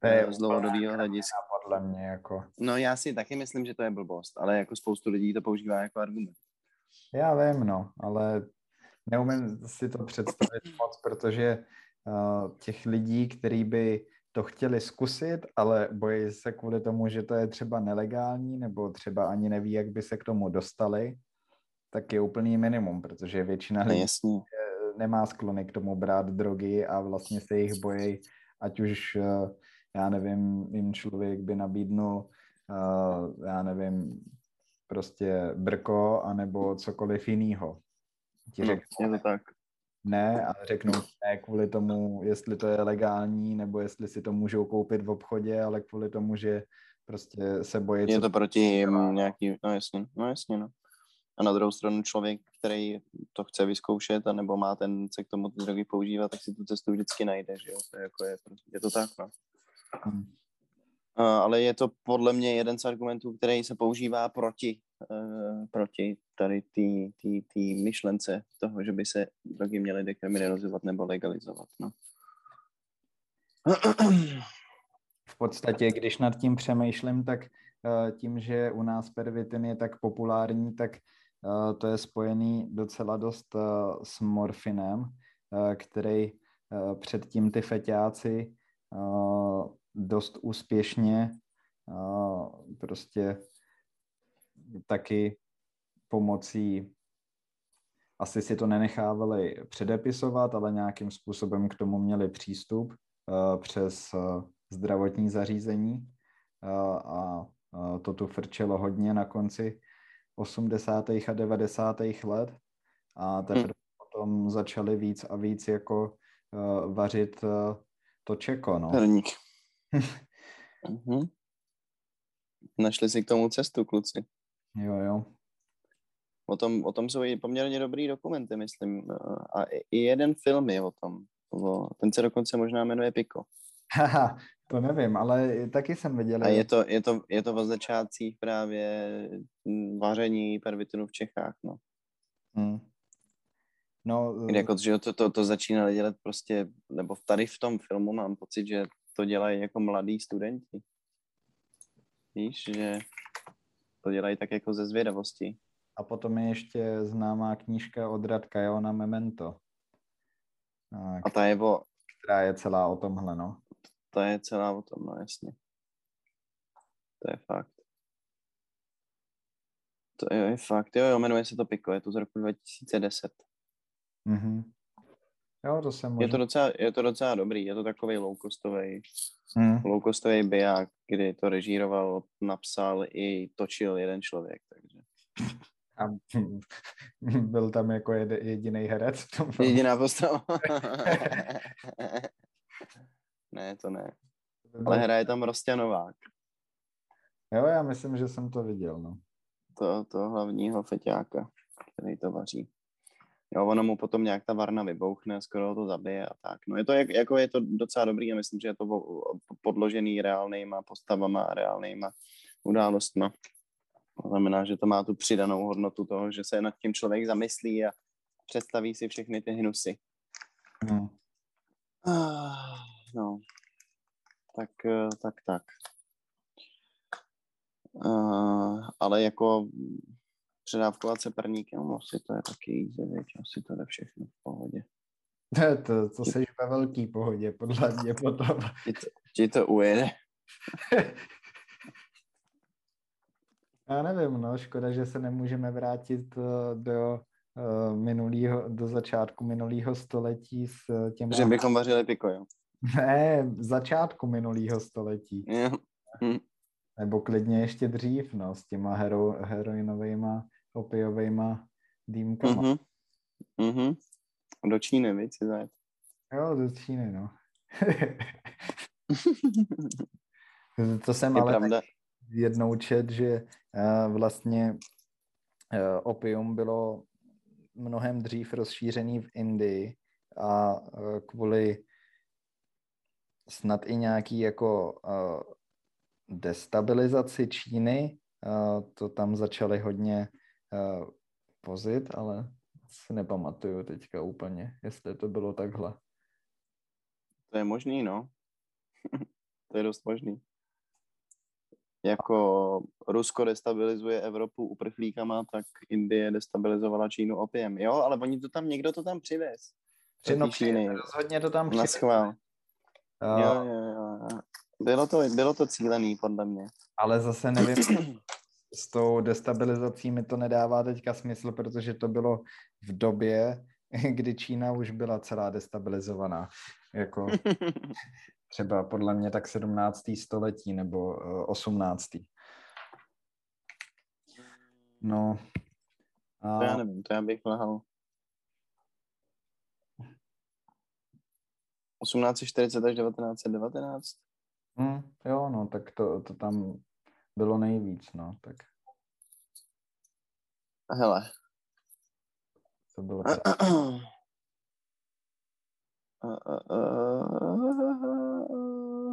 to je z dlouhodobého hlediska. Podle mě jako. No já si taky myslím, že to je blbost, ale jako spoustu lidí to používá jako argument. Já vím, no, ale neumím si to představit moc, protože uh, těch lidí, kteří by to chtěli zkusit, ale bojí se kvůli tomu, že to je třeba nelegální, nebo třeba ani neví, jak by se k tomu dostali, tak je úplný minimum, protože většina lidí no, nemá sklony k tomu brát drogy a vlastně se jich bojí, ať už uh, já nevím, jim člověk by nabídnul, uh, já nevím, prostě brko anebo cokoliv jiného. Ti řeknou, no, je to tak. Ne, ale řeknou ne kvůli tomu, jestli to je legální, nebo jestli si to můžou koupit v obchodě, ale kvůli tomu, že prostě se bojí. Je to proti nějaký, no jasně, no jasně, no. A na druhou stranu člověk, který to chce vyzkoušet, anebo má ten se k tomu ty drogy používat, tak si tu cestu vždycky najde, že jo? To je, jako je, je to tak, no. Hmm. ale je to podle mě jeden z argumentů, který se používá proti, uh, proti tady té myšlence toho, že by se drogy měly dekriminalizovat nebo legalizovat. No. V podstatě, když nad tím přemýšlím, tak uh, tím, že u nás pervitin je tak populární, tak to je spojený docela dost s morfinem, který předtím ty feťáci dost úspěšně prostě taky pomocí asi si to nenechávali předepisovat, ale nějakým způsobem k tomu měli přístup přes zdravotní zařízení a to tu frčelo hodně na konci 80. a 90. let a teprve hmm. potom začali víc a víc jako vařit to čeko, no. Herník. mm-hmm. Našli si k tomu cestu, kluci. Jo, jo. O tom, o tom jsou i poměrně dobrý dokumenty, myslím. A i jeden film je o tom. O, ten se dokonce možná jmenuje Piko. Haha, to nevím, ale taky jsem viděl. A je to, je to, je to o začátcích právě vaření pervitinu v Čechách, no. Hmm. No, Kdy jako, že to, to, to začínali dělat prostě, nebo tady v tom filmu mám pocit, že to dělají jako mladí studenti. Víš, že to dělají tak jako ze zvědavosti. A potom je ještě známá knížka od Radka Jona Memento. A, a ta je o... Která je celá o tomhle, no. Ta je celá o tom, no jasně. To je fakt. To je, je fakt. Jo, jo, jmenuje se to Piko, je to z roku 2010. Mm-hmm. Jo, to jsem je, to docela, je to docela dobrý, je to takový low-costový mm. biják, kdy to režíroval, napsal i točil jeden člověk, takže. A byl tam jako jediný herec v tom filmu. Jediná postava. ne, to ne. Ale hraje tam Rostěnovák. Jo, já myslím, že jsem to viděl, no. To, to hlavního feťáka, který to vaří. Jo, ono mu potom nějak ta varna vybouchne, skoro to zabije a tak. No je to, jak, jako je to docela dobrý a myslím, že je to podložený reálnýma postavama a reálnýma událostma. To znamená, že to má tu přidanou hodnotu toho, že se nad tím člověk zamyslí a představí si všechny ty hnusy. Hmm. No, tak, eh, tak, tak. Uh, ale jako předávkovat se perníkem, no, asi to je taky easy, věc, asi to jde všechno v pohodě. To, to, to jsi ve velký pohodě, podle mě potom. Ti to, ti to ujede. Já nevím, no, škoda, že se nemůžeme vrátit eh, do uh, minulýho, do začátku minulého století s eh, těmi... Že bychom vařili piko, jo? Ne, začátku minulého století. Jo. Hm. Nebo klidně ještě dřív, no, s těma hero, heroinovými opiovejma dýmkama. Mm-hmm. Mm-hmm. Do Číny, víc si zajet. Jo, do Číny, no. to jsem Je ale pravda. jednou čet, že uh, vlastně uh, opium bylo mnohem dřív rozšířený v Indii a uh, kvůli snad i nějaký jako uh, destabilizaci Číny, uh, to tam začali hodně uh, vozit, ale si nepamatuju teďka úplně, jestli to bylo takhle. To je možný, no. to je dost možný. Jako Rusko destabilizuje Evropu uprchlíkama, tak Indie destabilizovala Čínu opiem. Jo, ale oni to tam, někdo to tam přivez. No, Číny. rozhodně to tam přivez. Uh, jo, jo, jo. Bylo to, bylo to cílený, podle mě. Ale zase nevím, s tou destabilizací mi to nedává teďka smysl, protože to bylo v době, kdy Čína už byla celá destabilizovaná. Jako třeba podle mě tak 17. století nebo 18. No. A... To já nevím, to já bych lehal. 1840 až 1919. Hmm, jo, no, tak to, to tam bylo nejvíc, no, tak. Hele. To bylo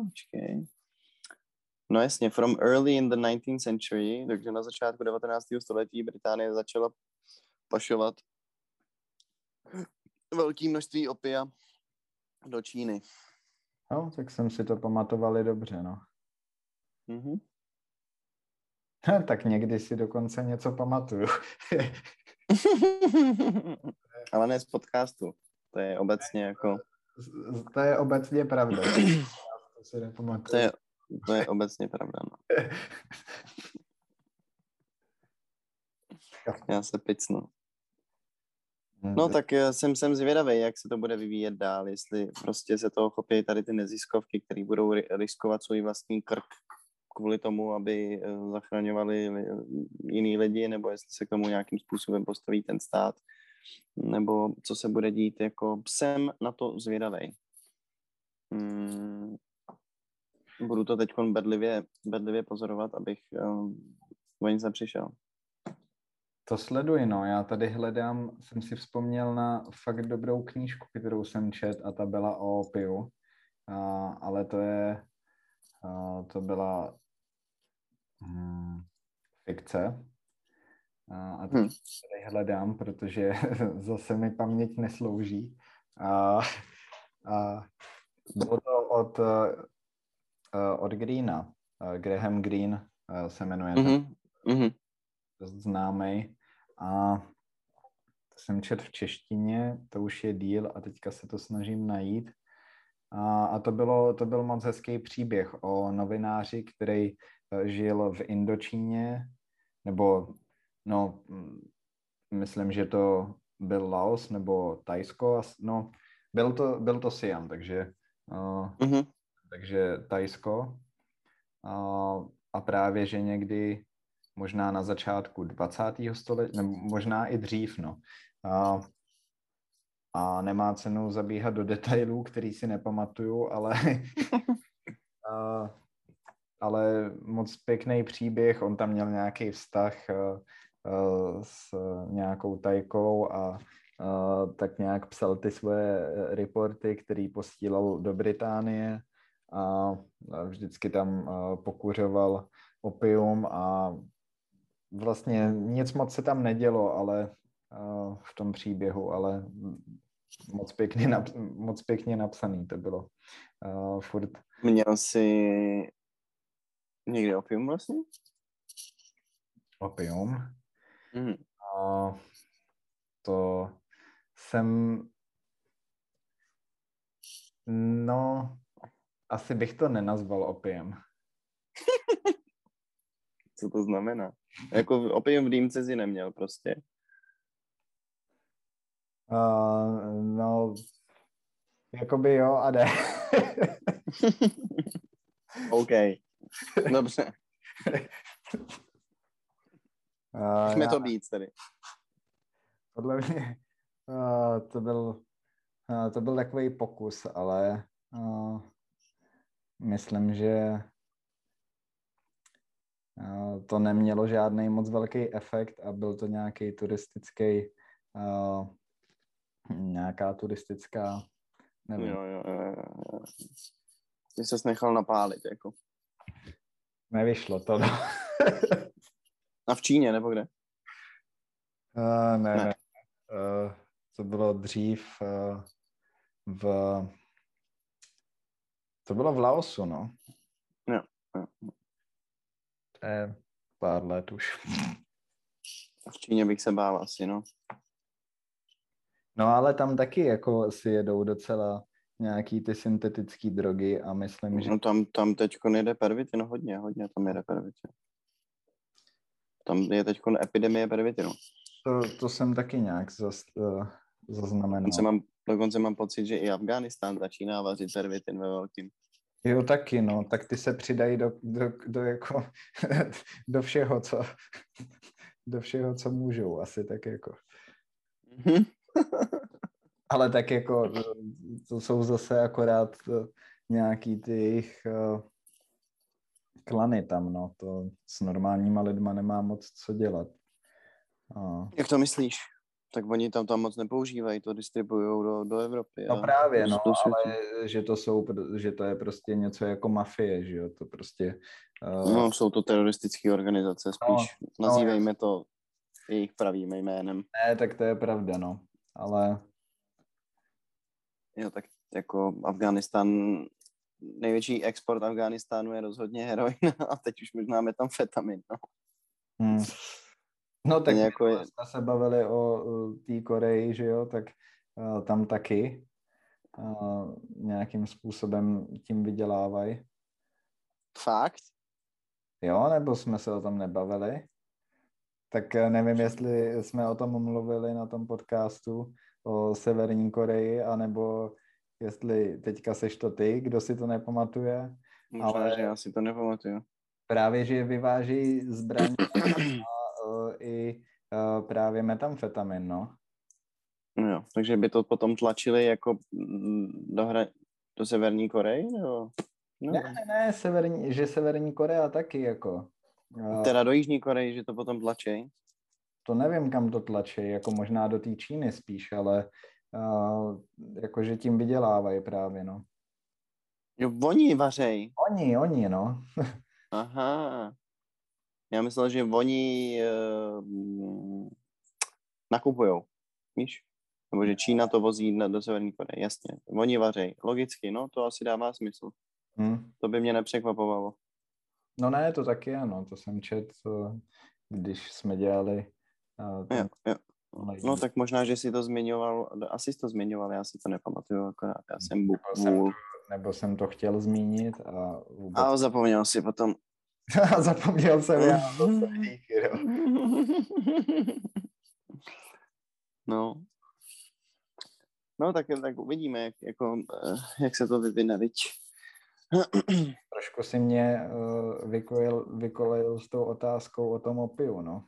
Počkej. No jasně, from early in the 19th century, takže na začátku 19. století Británie začala pašovat velké množství opia do Číny. No, tak jsem si to pamatovali dobře, no. Mm-hmm. tak někdy si dokonce něco pamatuju. Ale ne z podcastu. To je obecně jako... To je obecně pravda. to si nepamatuju. To je, to je obecně pravda, no. Já se picnu. No tak eh, jsem, jsem zvědavý, jak se to bude vyvíjet dál, jestli prostě se toho chopí tady ty neziskovky, které budou riskovat svůj vlastní krk kvůli tomu, aby eh, zachraňovali jiný lidi, nebo jestli se k tomu nějakým způsobem postaví ten stát, nebo co se bude dít, jako jsem na to zvědavý. Hmm, budu to teď bedlivě, bedlivě pozorovat, abych um, o nic nepřišel. To sleduji, no. Já tady hledám, jsem si vzpomněl na fakt dobrou knížku, kterou jsem čet a ta byla o opiu. A, ale to je, a, to byla fikce. A, a teď hmm. tady hledám, protože zase mi paměť neslouží. A, a bylo to od, od Greena. Graham Green se jmenuje. Mm-hmm. Mm-hmm dost známý. A to jsem čet v češtině, to už je díl a teďka se to snažím najít. A, a to, bylo, to byl moc hezký příběh o novináři, který eh, žil v Indočíně, nebo no, mm, myslím, že to byl Laos nebo Tajsko, no, byl to, byl to Siam, takže, uh, mm-hmm. takže Tajsko. Uh, a právě, že někdy možná na začátku 20. století, nebo možná i dřív, no. A, a nemá cenu zabíhat do detailů, který si nepamatuju, ale, a, ale moc pěkný příběh, on tam měl nějaký vztah a, a, s nějakou tajkou a, a tak nějak psal ty svoje reporty, který postílal do Británie a vždycky tam pokuřoval opium a vlastně nic moc se tam nedělo, ale v tom příběhu, ale moc pěkně, moc pěkně napsaný to bylo. Furt. Měl jsi někdy opium vlastně? Opium? Mm. Uh, to jsem no asi bych to nenazval opiem. Co to znamená? Jako opium v dýmce si neměl prostě. Uh, no, jakoby jo a ne. OK. Dobře. Uh, já... to být tedy. Podle mě uh, to byl uh, to byl takový pokus, ale uh, myslím, že to nemělo žádný moc velký efekt a byl to nějaký turistický, uh, nějaká turistická, nevím. Jo, jo, jo, jo. Ty ses nechal napálit, jako. Nevyšlo to, no. A v Číně, nebo kde? Uh, ne, ne. ne. Uh, to bylo dřív uh, v... To bylo v Laosu, no. Jo, jo je pár let už. V Číně bych se bál asi, no. No ale tam taky jako si jedou docela nějaký ty syntetické drogy a myslím, že... No tam, tam teď nejde pervitin hodně, hodně tam jede pervitin. Tam je teď epidemie pervitinu. To, to jsem taky nějak zas, uh, zaznamenal. Dokonce mám, dokonce mám pocit, že i Afghánistán začíná vařit pervitin ve velkým. Jo, taky, no. Tak ty se přidají do, do, do, jako, do všeho, co, do všeho, co můžou, asi tak jako. Ale tak jako, to jsou zase akorát eh, nějaký ty jejich uh, klany tam, no, to s normálníma lidma nemá moc co dělat. Uh. Jak to myslíš? Tak oni tam tam moc nepoužívají, to distribuují do, do Evropy. No právě, no, ale že to, jsou, že to je prostě něco jako mafie, že jo, to prostě... Uh... No, jsou to teroristické organizace, spíš no, nazývejme no, to jejich pravým jménem. Ne, tak to je pravda, no, ale... Jo, tak jako Afganistán, největší export Afganistánu je rozhodně heroin a teď už možná metamfetamin, no. Hmm. No tak jako je... jsme se bavili o té Koreji, že jo, tak uh, tam taky uh, nějakým způsobem tím vydělávají. Fakt? Jo, nebo jsme se o tom nebavili? Tak eh, nevím, jestli jsme o tom mluvili na tom podcastu o Severní Koreji, anebo jestli teďka seš to ty, kdo si to nepamatuje. Možná, ale že já si to nepamatuju. Právě, že vyváží zbraně i uh, právě metamfetamin, no. no. Jo, takže by to potom tlačili jako mm, do, hra, do Severní Koreji, nebo? No. Ne, ne, ne, severní, že Severní Korea taky, jako. Uh, teda do Jižní Koreji, že to potom tlačí? To nevím, kam to tlačí, jako možná do té Číny spíš, ale uh, jakože tím vydělávají právě, no. Jo, oni vařej. Oni, oni, no. Aha. Já myslel, že oni uh, nakupujou, víš? Nebo že Čína to vozí na, do Severní Koreje, jasně. Oni vařej. Logicky, no, to asi dává smysl. Hmm. To by mě nepřekvapovalo. No ne, to taky ano, to jsem čet, když jsme dělali. Uh, jo, jo. No tak možná, že si to zmiňoval, asi jsi to zmiňoval, já si to nepamatuju akorát, já jsem bůh. Nebo jsem, nebo jsem to chtěl zmínit a vůbec... A zapomněl si potom. Zapomněl jsem já. no. No tak, tak uvidíme, jak, jako, eh, jak se to vyvine, viď? Trošku si mě uh, vykolil, vykolil s tou otázkou o tom opiu, no.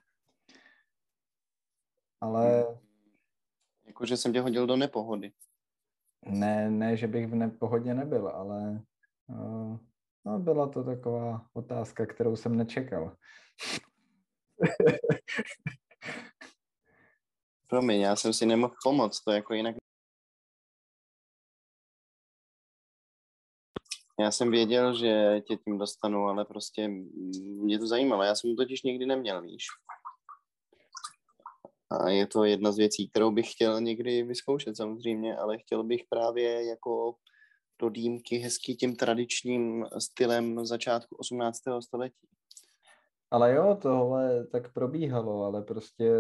Ale... Jakože jsem tě hodil do nepohody. Ne, ne, že bych v nepohodě nebyl, ale uh, No, byla to taková otázka, kterou jsem nečekal. Promiň, já jsem si nemohl pomoct, to jako jinak... Já jsem věděl, že tě tím dostanu, ale prostě mě to zajímalo. Já jsem to totiž nikdy neměl, víš. A je to jedna z věcí, kterou bych chtěl někdy vyzkoušet samozřejmě, ale chtěl bych právě jako do dýmky hezky tím tradičním stylem začátku 18. století. Ale jo, tohle tak probíhalo, ale prostě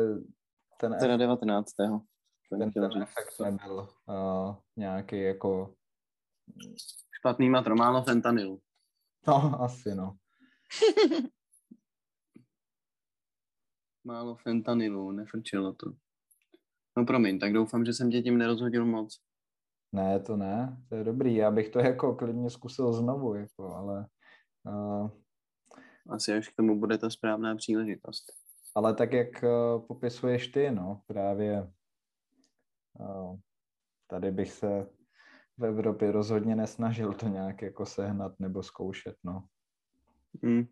ten Teda efekt, 19. Ten, ten efekt nebyl uh, nějaký jako... Špatný má málo fentanylu. No, asi no. málo fentanylu, nefrčilo to. No promiň, tak doufám, že jsem tě tím nerozhodil moc. Ne, to ne, to je dobrý, já bych to jako klidně zkusil znovu, jako, ale... Uh, Asi až k tomu bude ta správná příležitost. Ale tak, jak uh, popisuješ ty, no, právě uh, tady bych se v Evropě rozhodně nesnažil to nějak jako sehnat nebo zkoušet, no. Hmm.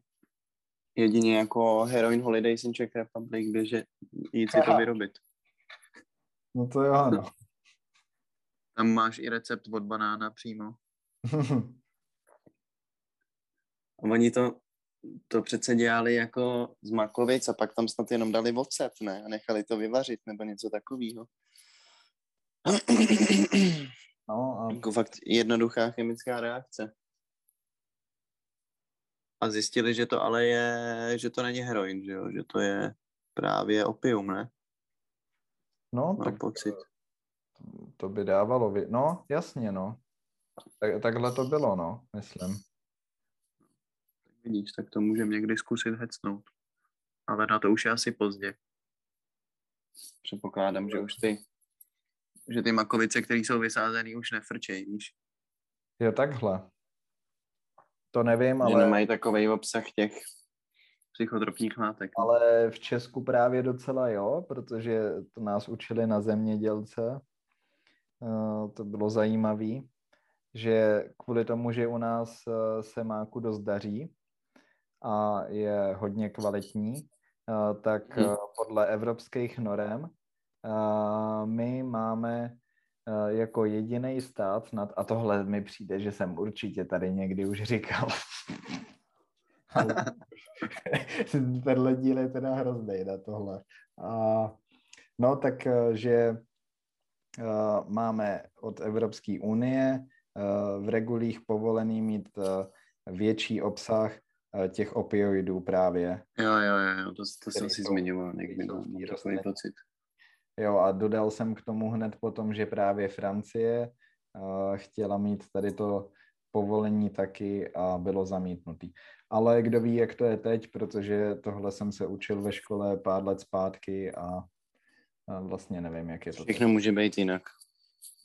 Jedině jako Heroin Holidays in Czech Republic, kde jít si to vyrobit. No to jo, no. Tam máš i recept od banána přímo. A oni to, to přece dělali jako z makovic a pak tam snad jenom dali ocet, ne? A nechali to vyvařit nebo něco takového. No, a... Jako fakt jednoduchá chemická reakce. A zjistili, že to ale je, že to není heroin, že jo? Že to je právě opium, ne? No, Mám tak pocit to by dávalo, vy... no jasně, no. Tak, takhle to bylo, no, myslím. Tak vidíš, tak to můžeme někdy zkusit hecnout. Ale na to už je asi pozdě. Předpokládám, že už ty, že ty makovice, které jsou vysázené, už nefrčejí, víš. Jo, takhle. To nevím, ale... Jenom mají takový obsah těch psychotropních látek. Ale v Česku právě docela jo, protože to nás učili na zemědělce. Uh, to bylo zajímavé, že kvůli tomu, že u nás uh, se máku dost daří a je hodně kvalitní, uh, tak hmm. podle evropských norem my máme jako jediný stát snad, a tohle mi přijde, že jsem určitě tady někdy už říkal, tenhle díl je teda hrozný na tohle. A, no tak, eh, že uh, máme od Evropské unie uh, v regulích povolený mít uh, větší obsah těch opioidů právě. Jo, jo, jo, to, to jsem si zmiňoval někdy, takový pocit. Jo, a dodal jsem k tomu hned potom, že právě Francie uh, chtěla mít tady to povolení taky a bylo zamítnutý. Ale kdo ví, jak to je teď, protože tohle jsem se učil ve škole pár let zpátky a, a vlastně nevím, jak je to. Všechno teď. může být jinak.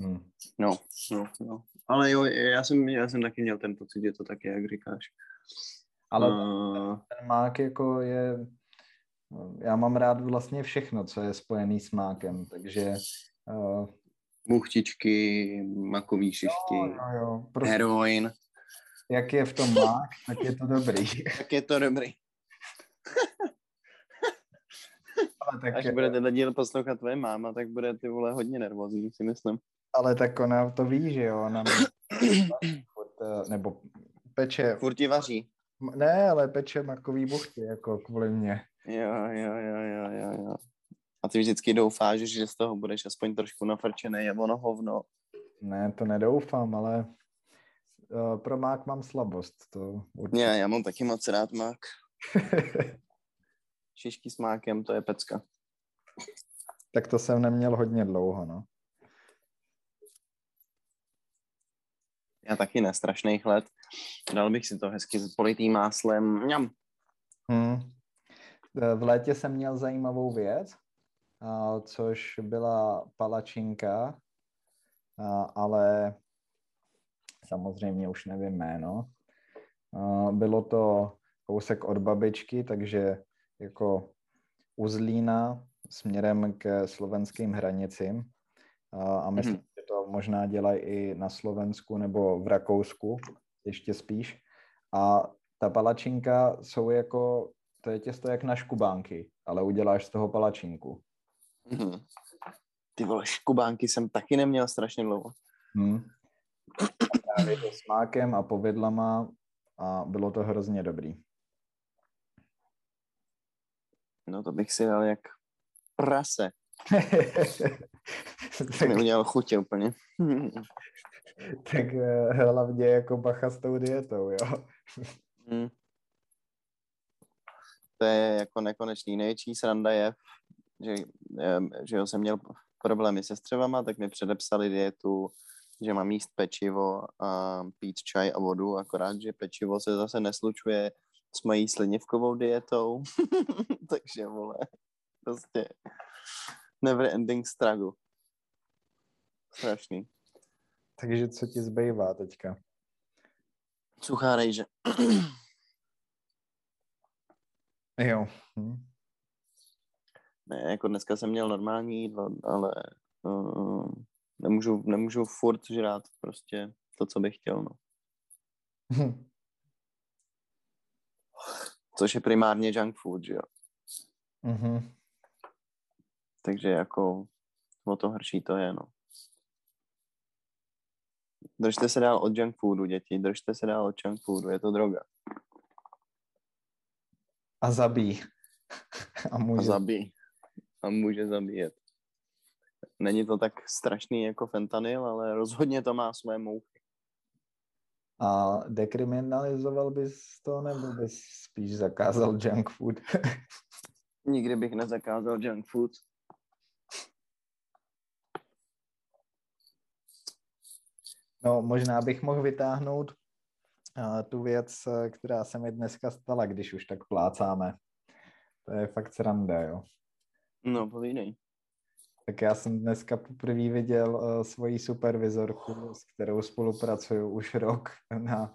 Hmm. No, no, no. Ale jo, já jsem, já jsem taky měl ten pocit, že to tak je, jak říkáš. Ale uh... ten mák jako je, já mám rád vlastně všechno, co je spojený s mákem, takže uh, Muchtičky, makový šišky, jo, jo, jo. Prostě, heroin. Jak je v tom mák, tak je to dobrý. tak je to dobrý. Ale tak, Až bude tenhle díl poslouchat tvoje máma, tak bude ty vole hodně nervózní, si myslím. Ale tak ona to ví, že jo, ona furt, nebo peče... Furt ti vaří. Ne, ale peče makový buchty, jako kvůli mě. Jo, jo, jo, jo, jo, jo. A ty vždycky doufáš, že z toho budeš aspoň trošku nafrčený a ono hovno. Ne, to nedoufám, ale uh, pro mák mám slabost. To určitě. Já, já mám taky moc rád mák. Šišky s mákem, to je pecka. Tak to jsem neměl hodně dlouho, no. Já taky ne, strašných let. Dal bych si to hezky s politým máslem. Mňam. Hmm. V létě jsem měl zajímavou věc což byla palačinka, ale samozřejmě už nevím jméno. Bylo to kousek od babičky, takže jako u Zlína směrem k slovenským hranicím. A myslím, mm. že to možná dělají i na Slovensku nebo v Rakousku, ještě spíš. A ta palačinka jsou jako, to je těsto jak na škubánky, ale uděláš z toho palačinku. Mm-hmm. Ty vole, škubánky jsem taky neměl strašně dlouho. Hmm. Právě to s mákem a povidlama a bylo to hrozně dobrý. No to bych si dal jak prase. to mi udělal chutě úplně. tak eh, hlavně jako bacha s tou dietou, jo. Hmm. To je jako nekonečný. Největší sranda je že, že jo, jsem měl problémy se střevama, tak mi předepsali dietu, že mám jíst pečivo a pít čaj a vodu, akorát, že pečivo se zase neslučuje s mojí slinivkovou dietou, takže vole, prostě never ending struggle. Strašný. Takže co ti zbývá teďka? Suchá rejže. Jo. Hm ne, jako dneska jsem měl normální jídlo, ale uh, nemůžu, nemůžu furt žrát prostě to, co bych chtěl, no. Což je primárně junk food, že jo. Mm-hmm. Takže jako o to horší to je, no. Držte se dál od junk foodu, děti, držte se dál od junk foodu, je to droga. A zabí. A, může... A zabí a může zabíjet. Není to tak strašný jako fentanyl, ale rozhodně to má své mouchy. A dekriminalizoval bys to, nebo bys spíš zakázal junk food? Nikdy bych nezakázal junk food. No, možná bych mohl vytáhnout tu věc, která se mi dneska stala, když už tak plácáme. To je fakt sranda, jo. No, povídej. Tak já jsem dneska poprvé viděl uh, svoji supervizorku, s kterou spolupracuju už rok na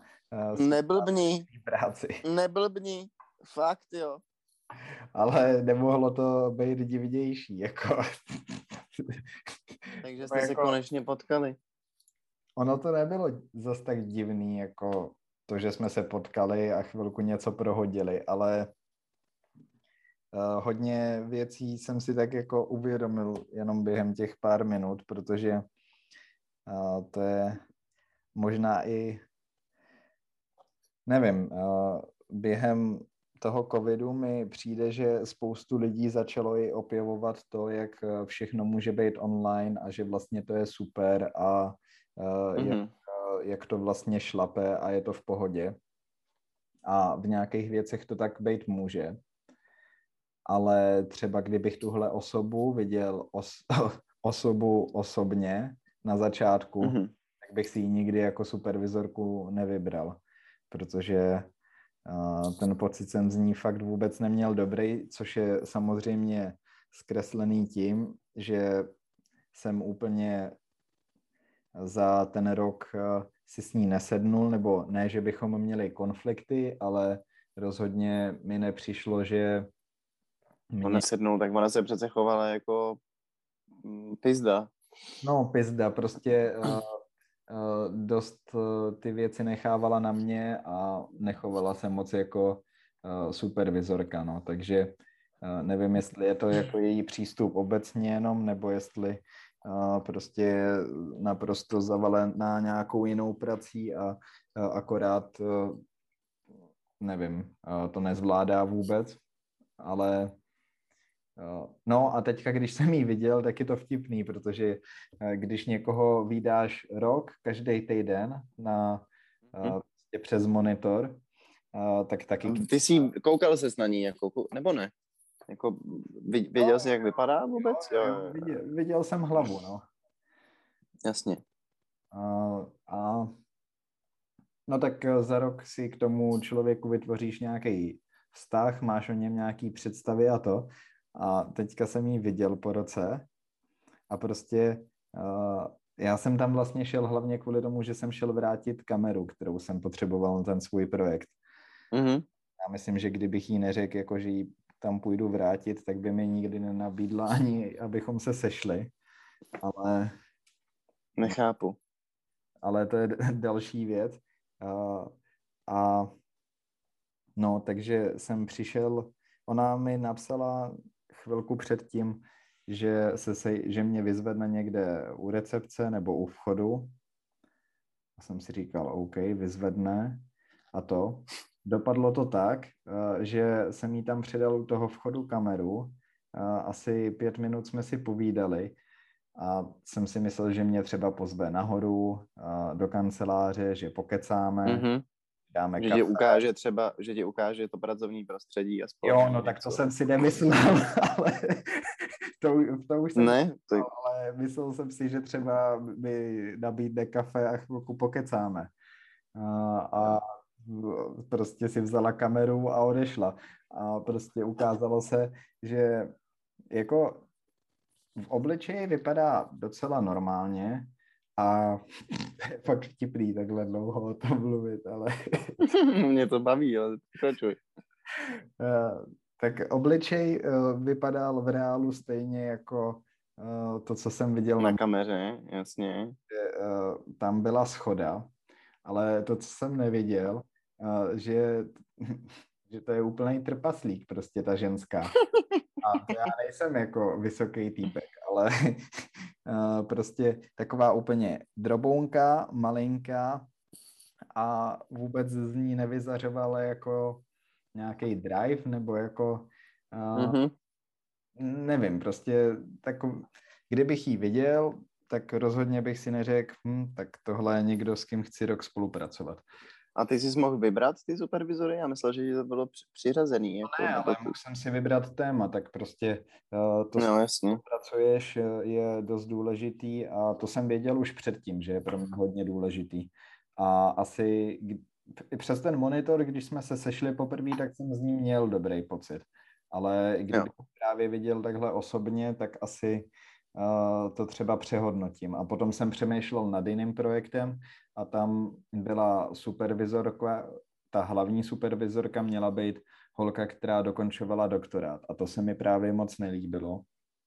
uh, Neblbni. práci. Neblbni. Fakt, jo. Ale nemohlo to být divnější, jako. Takže jste jako... se konečně potkali. Ono to nebylo zas tak divný, jako to, že jsme se potkali a chvilku něco prohodili, ale uh, hodně věcí jsem si tak jako uvědomil jenom během těch pár minut, protože uh, to je možná i, nevím, uh, během toho covidu mi přijde, že spoustu lidí začalo i opěvovat to, jak všechno může být online a že vlastně to je super a mm-hmm. jak, uh, jak to vlastně šlape a je to v pohodě. A v nějakých věcech to tak být může. Ale třeba kdybych tuhle osobu viděl os- osobu osobně na začátku, mm-hmm. tak bych si ji nikdy jako supervizorku nevybral, protože ten pocit jsem z ní fakt vůbec neměl dobrý, což je samozřejmě zkreslený tím, že jsem úplně za ten rok eh, si s ní nesednul, nebo ne, že bychom měli konflikty, ale rozhodně mi nepřišlo, že... Mě... On nesednul, tak ona se přece chovala jako mm, pizda. No, pizda, prostě uh, uh, dost uh, ty věci nechávala na mě a nechovala se moc jako supervizorka, no, takže nevím, jestli je to jako její přístup obecně jenom, nebo jestli prostě naprosto zavalená nějakou jinou prací a akorát, e, nevím, to nezvládá vůbec, ale e, No a teďka, když jsem ji viděl, tak je to vtipný, protože e, když někoho vydáš rok, každý týden na, prostě přes monitor, tak taky... Ty jsi koukal ses na ní, jako, nebo ne? Jako, věděl no, jsi, jak vypadá vůbec? Jo, jo, Viděl, viděl jsem hlavu, no. Jasně. A, a no tak eh, za rok si k tomu člověku vytvoříš nějaký vztah, máš o něm nějaký představy a to. A teďka jsem ji viděl po roce a prostě uh, já jsem tam vlastně šel hlavně kvůli tomu, že jsem šel vrátit kameru, kterou jsem potřeboval na ten svůj projekt. Mm-hmm. Já myslím, že kdybych jí neřekl, jako že ji tam půjdu vrátit, tak by mi nikdy nenabídla ani, abychom se sešli. Ale... Nechápu. Ale to je další věc. A, a no, takže jsem přišel, ona mi napsala chvilku předtím, že, se sej, že mě vyzvedne někde u recepce nebo u vchodu. A jsem si říkal, OK, vyzvedne a to. Dopadlo to tak, eh, že jsem jí tam přidal u toho vchodu kameru. Eh, asi pět minut jsme si povídali a jsem si myslel, že mě třeba pozve nahoru eh, do kanceláře, že pokecáme, mm-hmm. dáme že kafe. Ti ukáže třeba, že ti ukáže to pracovní prostředí a. Jo, no tak to jsem si nemyslel, ale to, to už jsem ne, to... ale myslel jsem si, že třeba mi nabídne kafe a chvilku pokecáme. A, a prostě si vzala kameru a odešla. A prostě ukázalo se, že jako v obličeji vypadá docela normálně a je fakt vtipný takhle dlouho o tom mluvit, ale... Mě to baví, ale pokračuj. Eh, tak obličej eh, vypadal v reálu stejně jako eh, to, co jsem viděl na kameře, jasně. Tam byla schoda, ale to, co jsem neviděl, že, že to je úplný trpaslík prostě ta ženská. A já nejsem jako vysoký týpek, ale prostě taková úplně drobounka, malinká a vůbec z ní nevyzařovala jako nějaký drive nebo jako mm-hmm. nevím, prostě tak, kdybych ji viděl, tak rozhodně bych si neřekl, hm, tak tohle je někdo, s kým chci rok spolupracovat. A ty jsi mohl vybrat ty supervizory? Já myslel, že to bylo přiřazený. Jako ne, ale mohl jsem si vybrat téma, tak prostě uh, to, no, jasně. pracuješ, eh, je dost důležitý a to jsem věděl už předtím, že je pro mě hodně důležitý. A asi i přes ten monitor, když jsme se sešli poprvé, tak jsem z ní měl dobrý pocit. Ale kdybych jo. právě viděl takhle osobně, tak asi to třeba přehodnotím. A potom jsem přemýšlel nad jiným projektem a tam byla supervizorka, ta hlavní supervizorka měla být holka, která dokončovala doktorát a to se mi právě moc nelíbilo.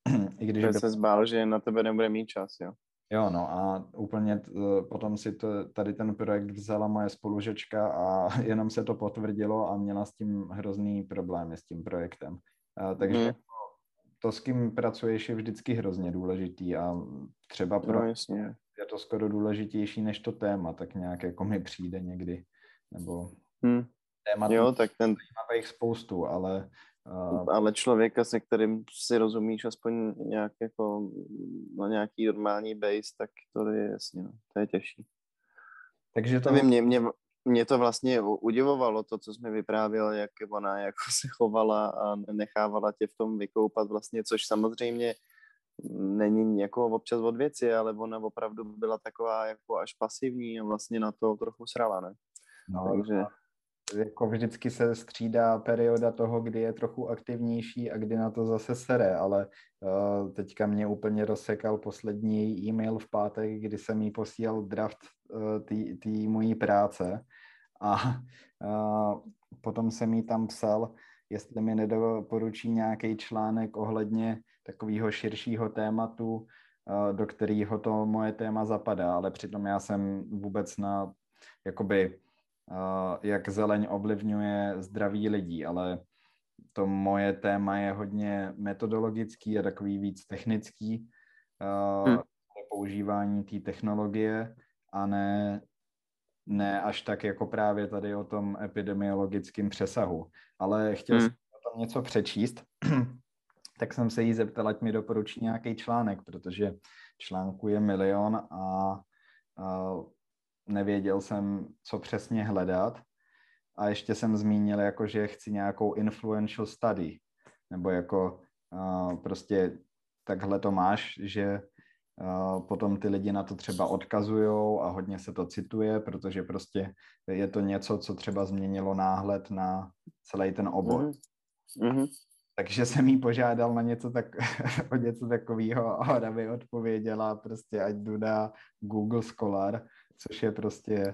I když by... se zbál, že na tebe nebude mít čas, jo? Jo, no a úplně t, potom si to, tady ten projekt vzala moje spolužečka a jenom se to potvrdilo a měla s tím hrozný problémy s tím projektem. A, takže hmm. To, s kým pracuješ, je vždycky hrozně důležitý a třeba pro no, jasně. je to skoro důležitější než to téma, tak nějak jako mi přijde někdy. Nebo hmm. téma jo, tak ten... jich spoustu, ale Uh, ale člověka, se kterým si rozumíš aspoň nějak jako na nějaký normální base, tak to je jasně, no, to je těžší. Takže to... Nevím, mě, mě, mě to vlastně udivovalo, to, co jsme vyprávěli, jak ona jako se chovala a nechávala tě v tom vykoupat vlastně, což samozřejmě není jako občas od věci, ale ona opravdu byla taková jako až pasivní a vlastně na to trochu srala, ne? No, Takže jako vždycky se střídá perioda toho, kdy je trochu aktivnější a kdy na to zase sere, ale uh, teďka mě úplně rozsekal poslední e-mail v pátek, kdy jsem jí posílal draft uh, té mojí práce. A uh, potom jsem jí tam psal, jestli mi nedoporučí nějaký článek ohledně takového širšího tématu, do kterého to moje téma zapadá, ale přitom já jsem vůbec na jakoby jak zeleň ovlivňuje zdraví lidí, ale to moje téma je hodně metodologický a takový víc technický, hmm. používání té technologie a ne, ne až tak jako právě tady o tom epidemiologickém přesahu. Ale chtěl hmm. jsem o tom něco přečíst, tak jsem se jí zeptal, ať mi doporučí nějaký článek, protože článku je milion a, a nevěděl jsem, co přesně hledat. A ještě jsem zmínil, jako, že chci nějakou influential study, nebo jako uh, prostě takhle to máš, že uh, potom ty lidi na to třeba odkazují a hodně se to cituje, protože prostě je to něco, co třeba změnilo náhled na celý ten obor. Mm-hmm. Takže jsem jí požádal na něco tak, o něco takového a ona mi odpověděla prostě, ať jdu na Google Scholar což je prostě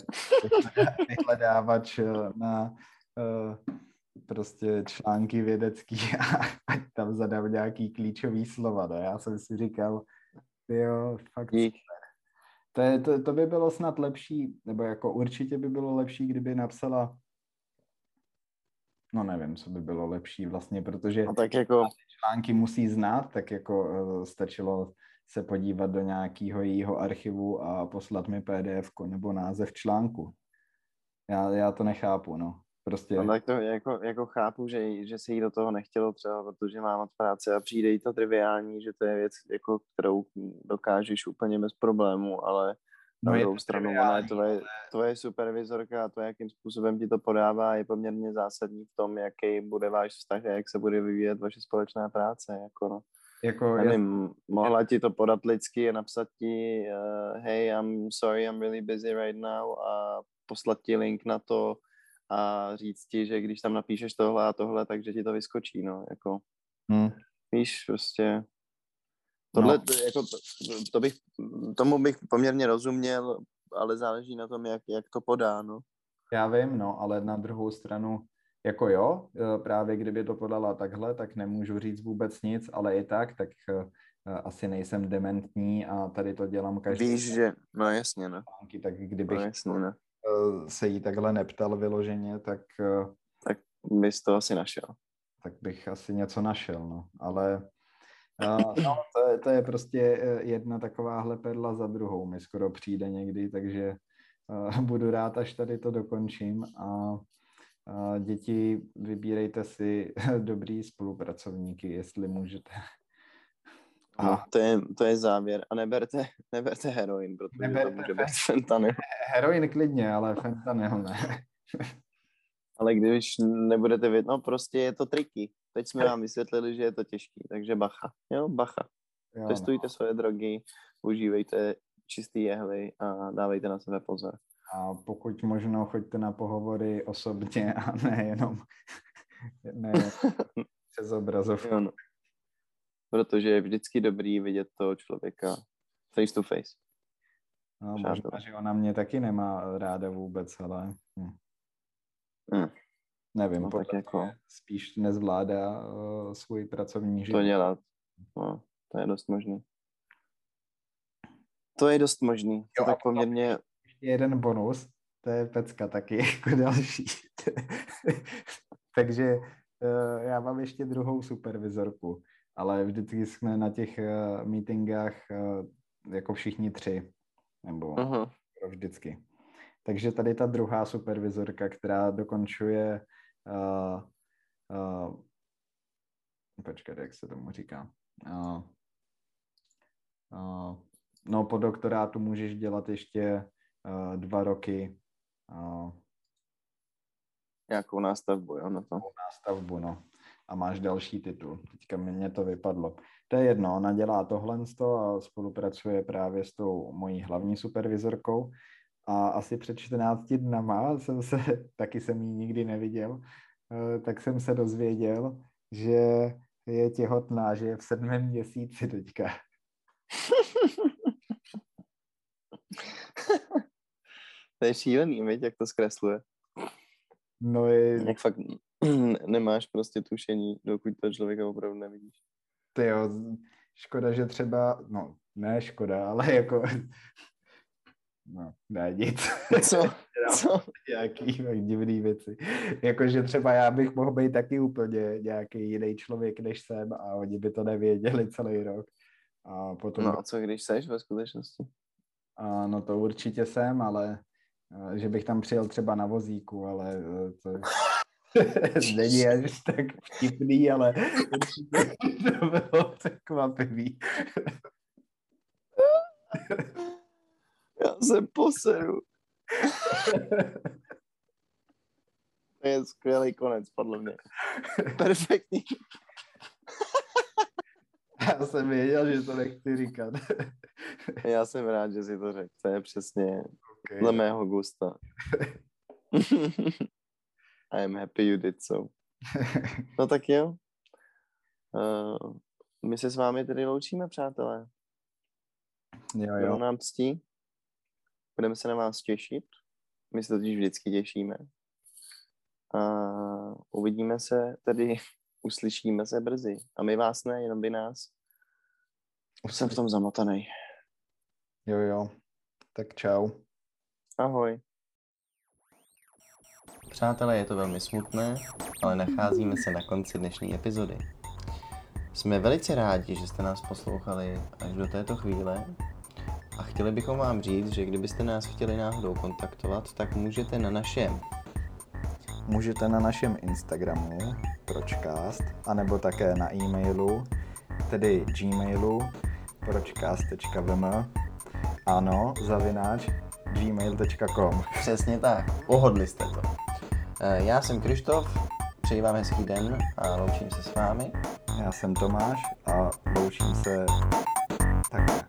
vyhledávač eh, na uh, prostě články vědecký a ať tam zadám nějaký klíčový slova. No. Já jsem si říkal, jo, fakt To, je, to, to by bylo snad lepší, nebo jako určitě by bylo lepší, kdyby napsala no nevím, co by bylo lepší vlastně, protože no, tak jako... články musí znát, tak jako uh, stačilo se podívat do nějakého jejího archivu a poslat mi pdf nebo název článku. Já, já to nechápu, no. Prostě... No, tak to jako, jako chápu, že, že se jí do toho nechtělo třeba, protože má moc práce a přijde jí to triviální, že to je věc, jako, kterou dokážeš úplně bez problému, ale no na druhou stranu ona je tvoje, tvoje supervizorka a to, jakým způsobem ti to podává, je poměrně zásadní v tom, jaký bude váš vztah a jak se bude vyvíjet vaše společná práce. Jako no. Jako, Nevím, já... mohla ti to podat lidsky a napsat ti uh, hey, I'm sorry, I'm really busy right now a poslat ti link na to a říct ti, že když tam napíšeš tohle a tohle, takže ti to vyskočí, no, jako hmm. víš, prostě tohle, no. to, jako, to bych, tomu bych poměrně rozuměl, ale záleží na tom, jak, jak to podá, no. Já vím, no, ale na druhou stranu jako jo, e, právě kdyby to podala takhle, tak nemůžu říct vůbec nic, ale i tak, tak e, asi nejsem dementní a tady to dělám každý. Víš, že, no jasně, no. Tak kdybych no, jasně, no. se jí takhle neptal vyloženě, tak... Tak bys to asi našel. Tak bych asi něco našel, no, ale... no, to, je, to je prostě jedna takováhle perla za druhou, mi skoro přijde někdy, takže budu rád, až tady to dokončím a děti, vybírejte si dobrý spolupracovníky, jestli můžete. A no, to je, to je závěr. A neberte, neberte heroin, protože neberte to může být fentanyl. Heroin klidně, ale fentanyl ne. ale když nebudete vědět, no prostě je to triky. Teď jsme vám vysvětlili, že je to těžký, takže bacha. Jo, bacha. Jo, Testujte no. svoje drogy, užívejte čistý jehly a dávejte na sebe pozor. A pokud možno, choďte na pohovory osobně a ne jenom ne přes obrazovku. no. Protože je vždycky dobrý vidět toho člověka face to face. No, možná, že ona mě taky nemá ráda vůbec, ale... Hm. Hmm. Nevím, No, tak jako- spíš nezvládá uh, svůj pracovní život. To dělat. No, to je dost možný. To je dost možný. To Jo, a tak poměrně... Ještě jeden bonus, to je pecka taky jako další. Takže uh, já mám ještě druhou supervizorku, ale vždycky jsme na těch uh, meetingách uh, jako všichni tři, nebo Uh-huh. skoro vždycky. Takže tady ta druhá supervizorka, která dokončuje uh, uh, počkat, jak se tomu říká. Uh, uh, no, po doktorátu můžeš dělat ještě uh, dva roky uh, Nějakou nástavbu, jo, na to. nástavbu, no. A máš další titul. Teďka mě to vypadlo. To je jedno, ona dělá tohle a spolupracuje právě s tou mojí hlavní supervizorkou. A asi před 14 dnama jsem se, taky jsem ji nikdy neviděl, eh, tak jsem se dozvěděl, že je těhotná, že je v sedmém měsíci teďka. To je šílený, viď, jak to zkresluje. No je, Jak fakt nemáš prostě tušení, dokud to člověka opravdu nevidíš. tyjo, škoda, že třeba, no ne škoda, ale jako, no ne nic. Co? Co? nějaký divný věci. Jakože třeba já bych mohl být taky úplně nějaký jiný člověk, než jsem a oni by to nevěděli celý rok. A potom, No a co když seš ve skutečnosti? a no to určitě jsem, ale že bych tam přijel třeba na vozíku, ale e, to není až tak vtipný, ale to bylo překvapivý. Já se poseru. To je skvělý konec, podle mě. Perfektní. Já jsem věděl, že to nechci říkat. Já jsem rád, že si to řekl. To je přesně Okay. dle mého gusta. I am happy you did so. No tak jo. Uh, my se s vámi tedy loučíme, přátelé. Jo, Bylo jo. nám ctí. Budeme se na vás těšit. My se totiž vždycky těšíme. A uvidíme se, tedy uslyšíme se brzy. A my vás ne, jenom vy nás. Už jsem v tom zamotaný. Jo, jo. Tak čau. Ahoj. Přátelé, je to velmi smutné, ale nacházíme se na konci dnešní epizody. Jsme velice rádi, že jste nás poslouchali až do této chvíle a chtěli bychom vám říct, že kdybyste nás chtěli náhodou kontaktovat, tak můžete na našem Můžete na našem Instagramu pročcast, anebo také na e-mailu, tedy gmailu pročcast.vm ano, zavináč gmail.com Přesně tak, pohodli jste to. Eh, Já jsem Krištof, přeji vám hezký den a loučím se s vámi. Já jsem Tomáš a loučím se takhle.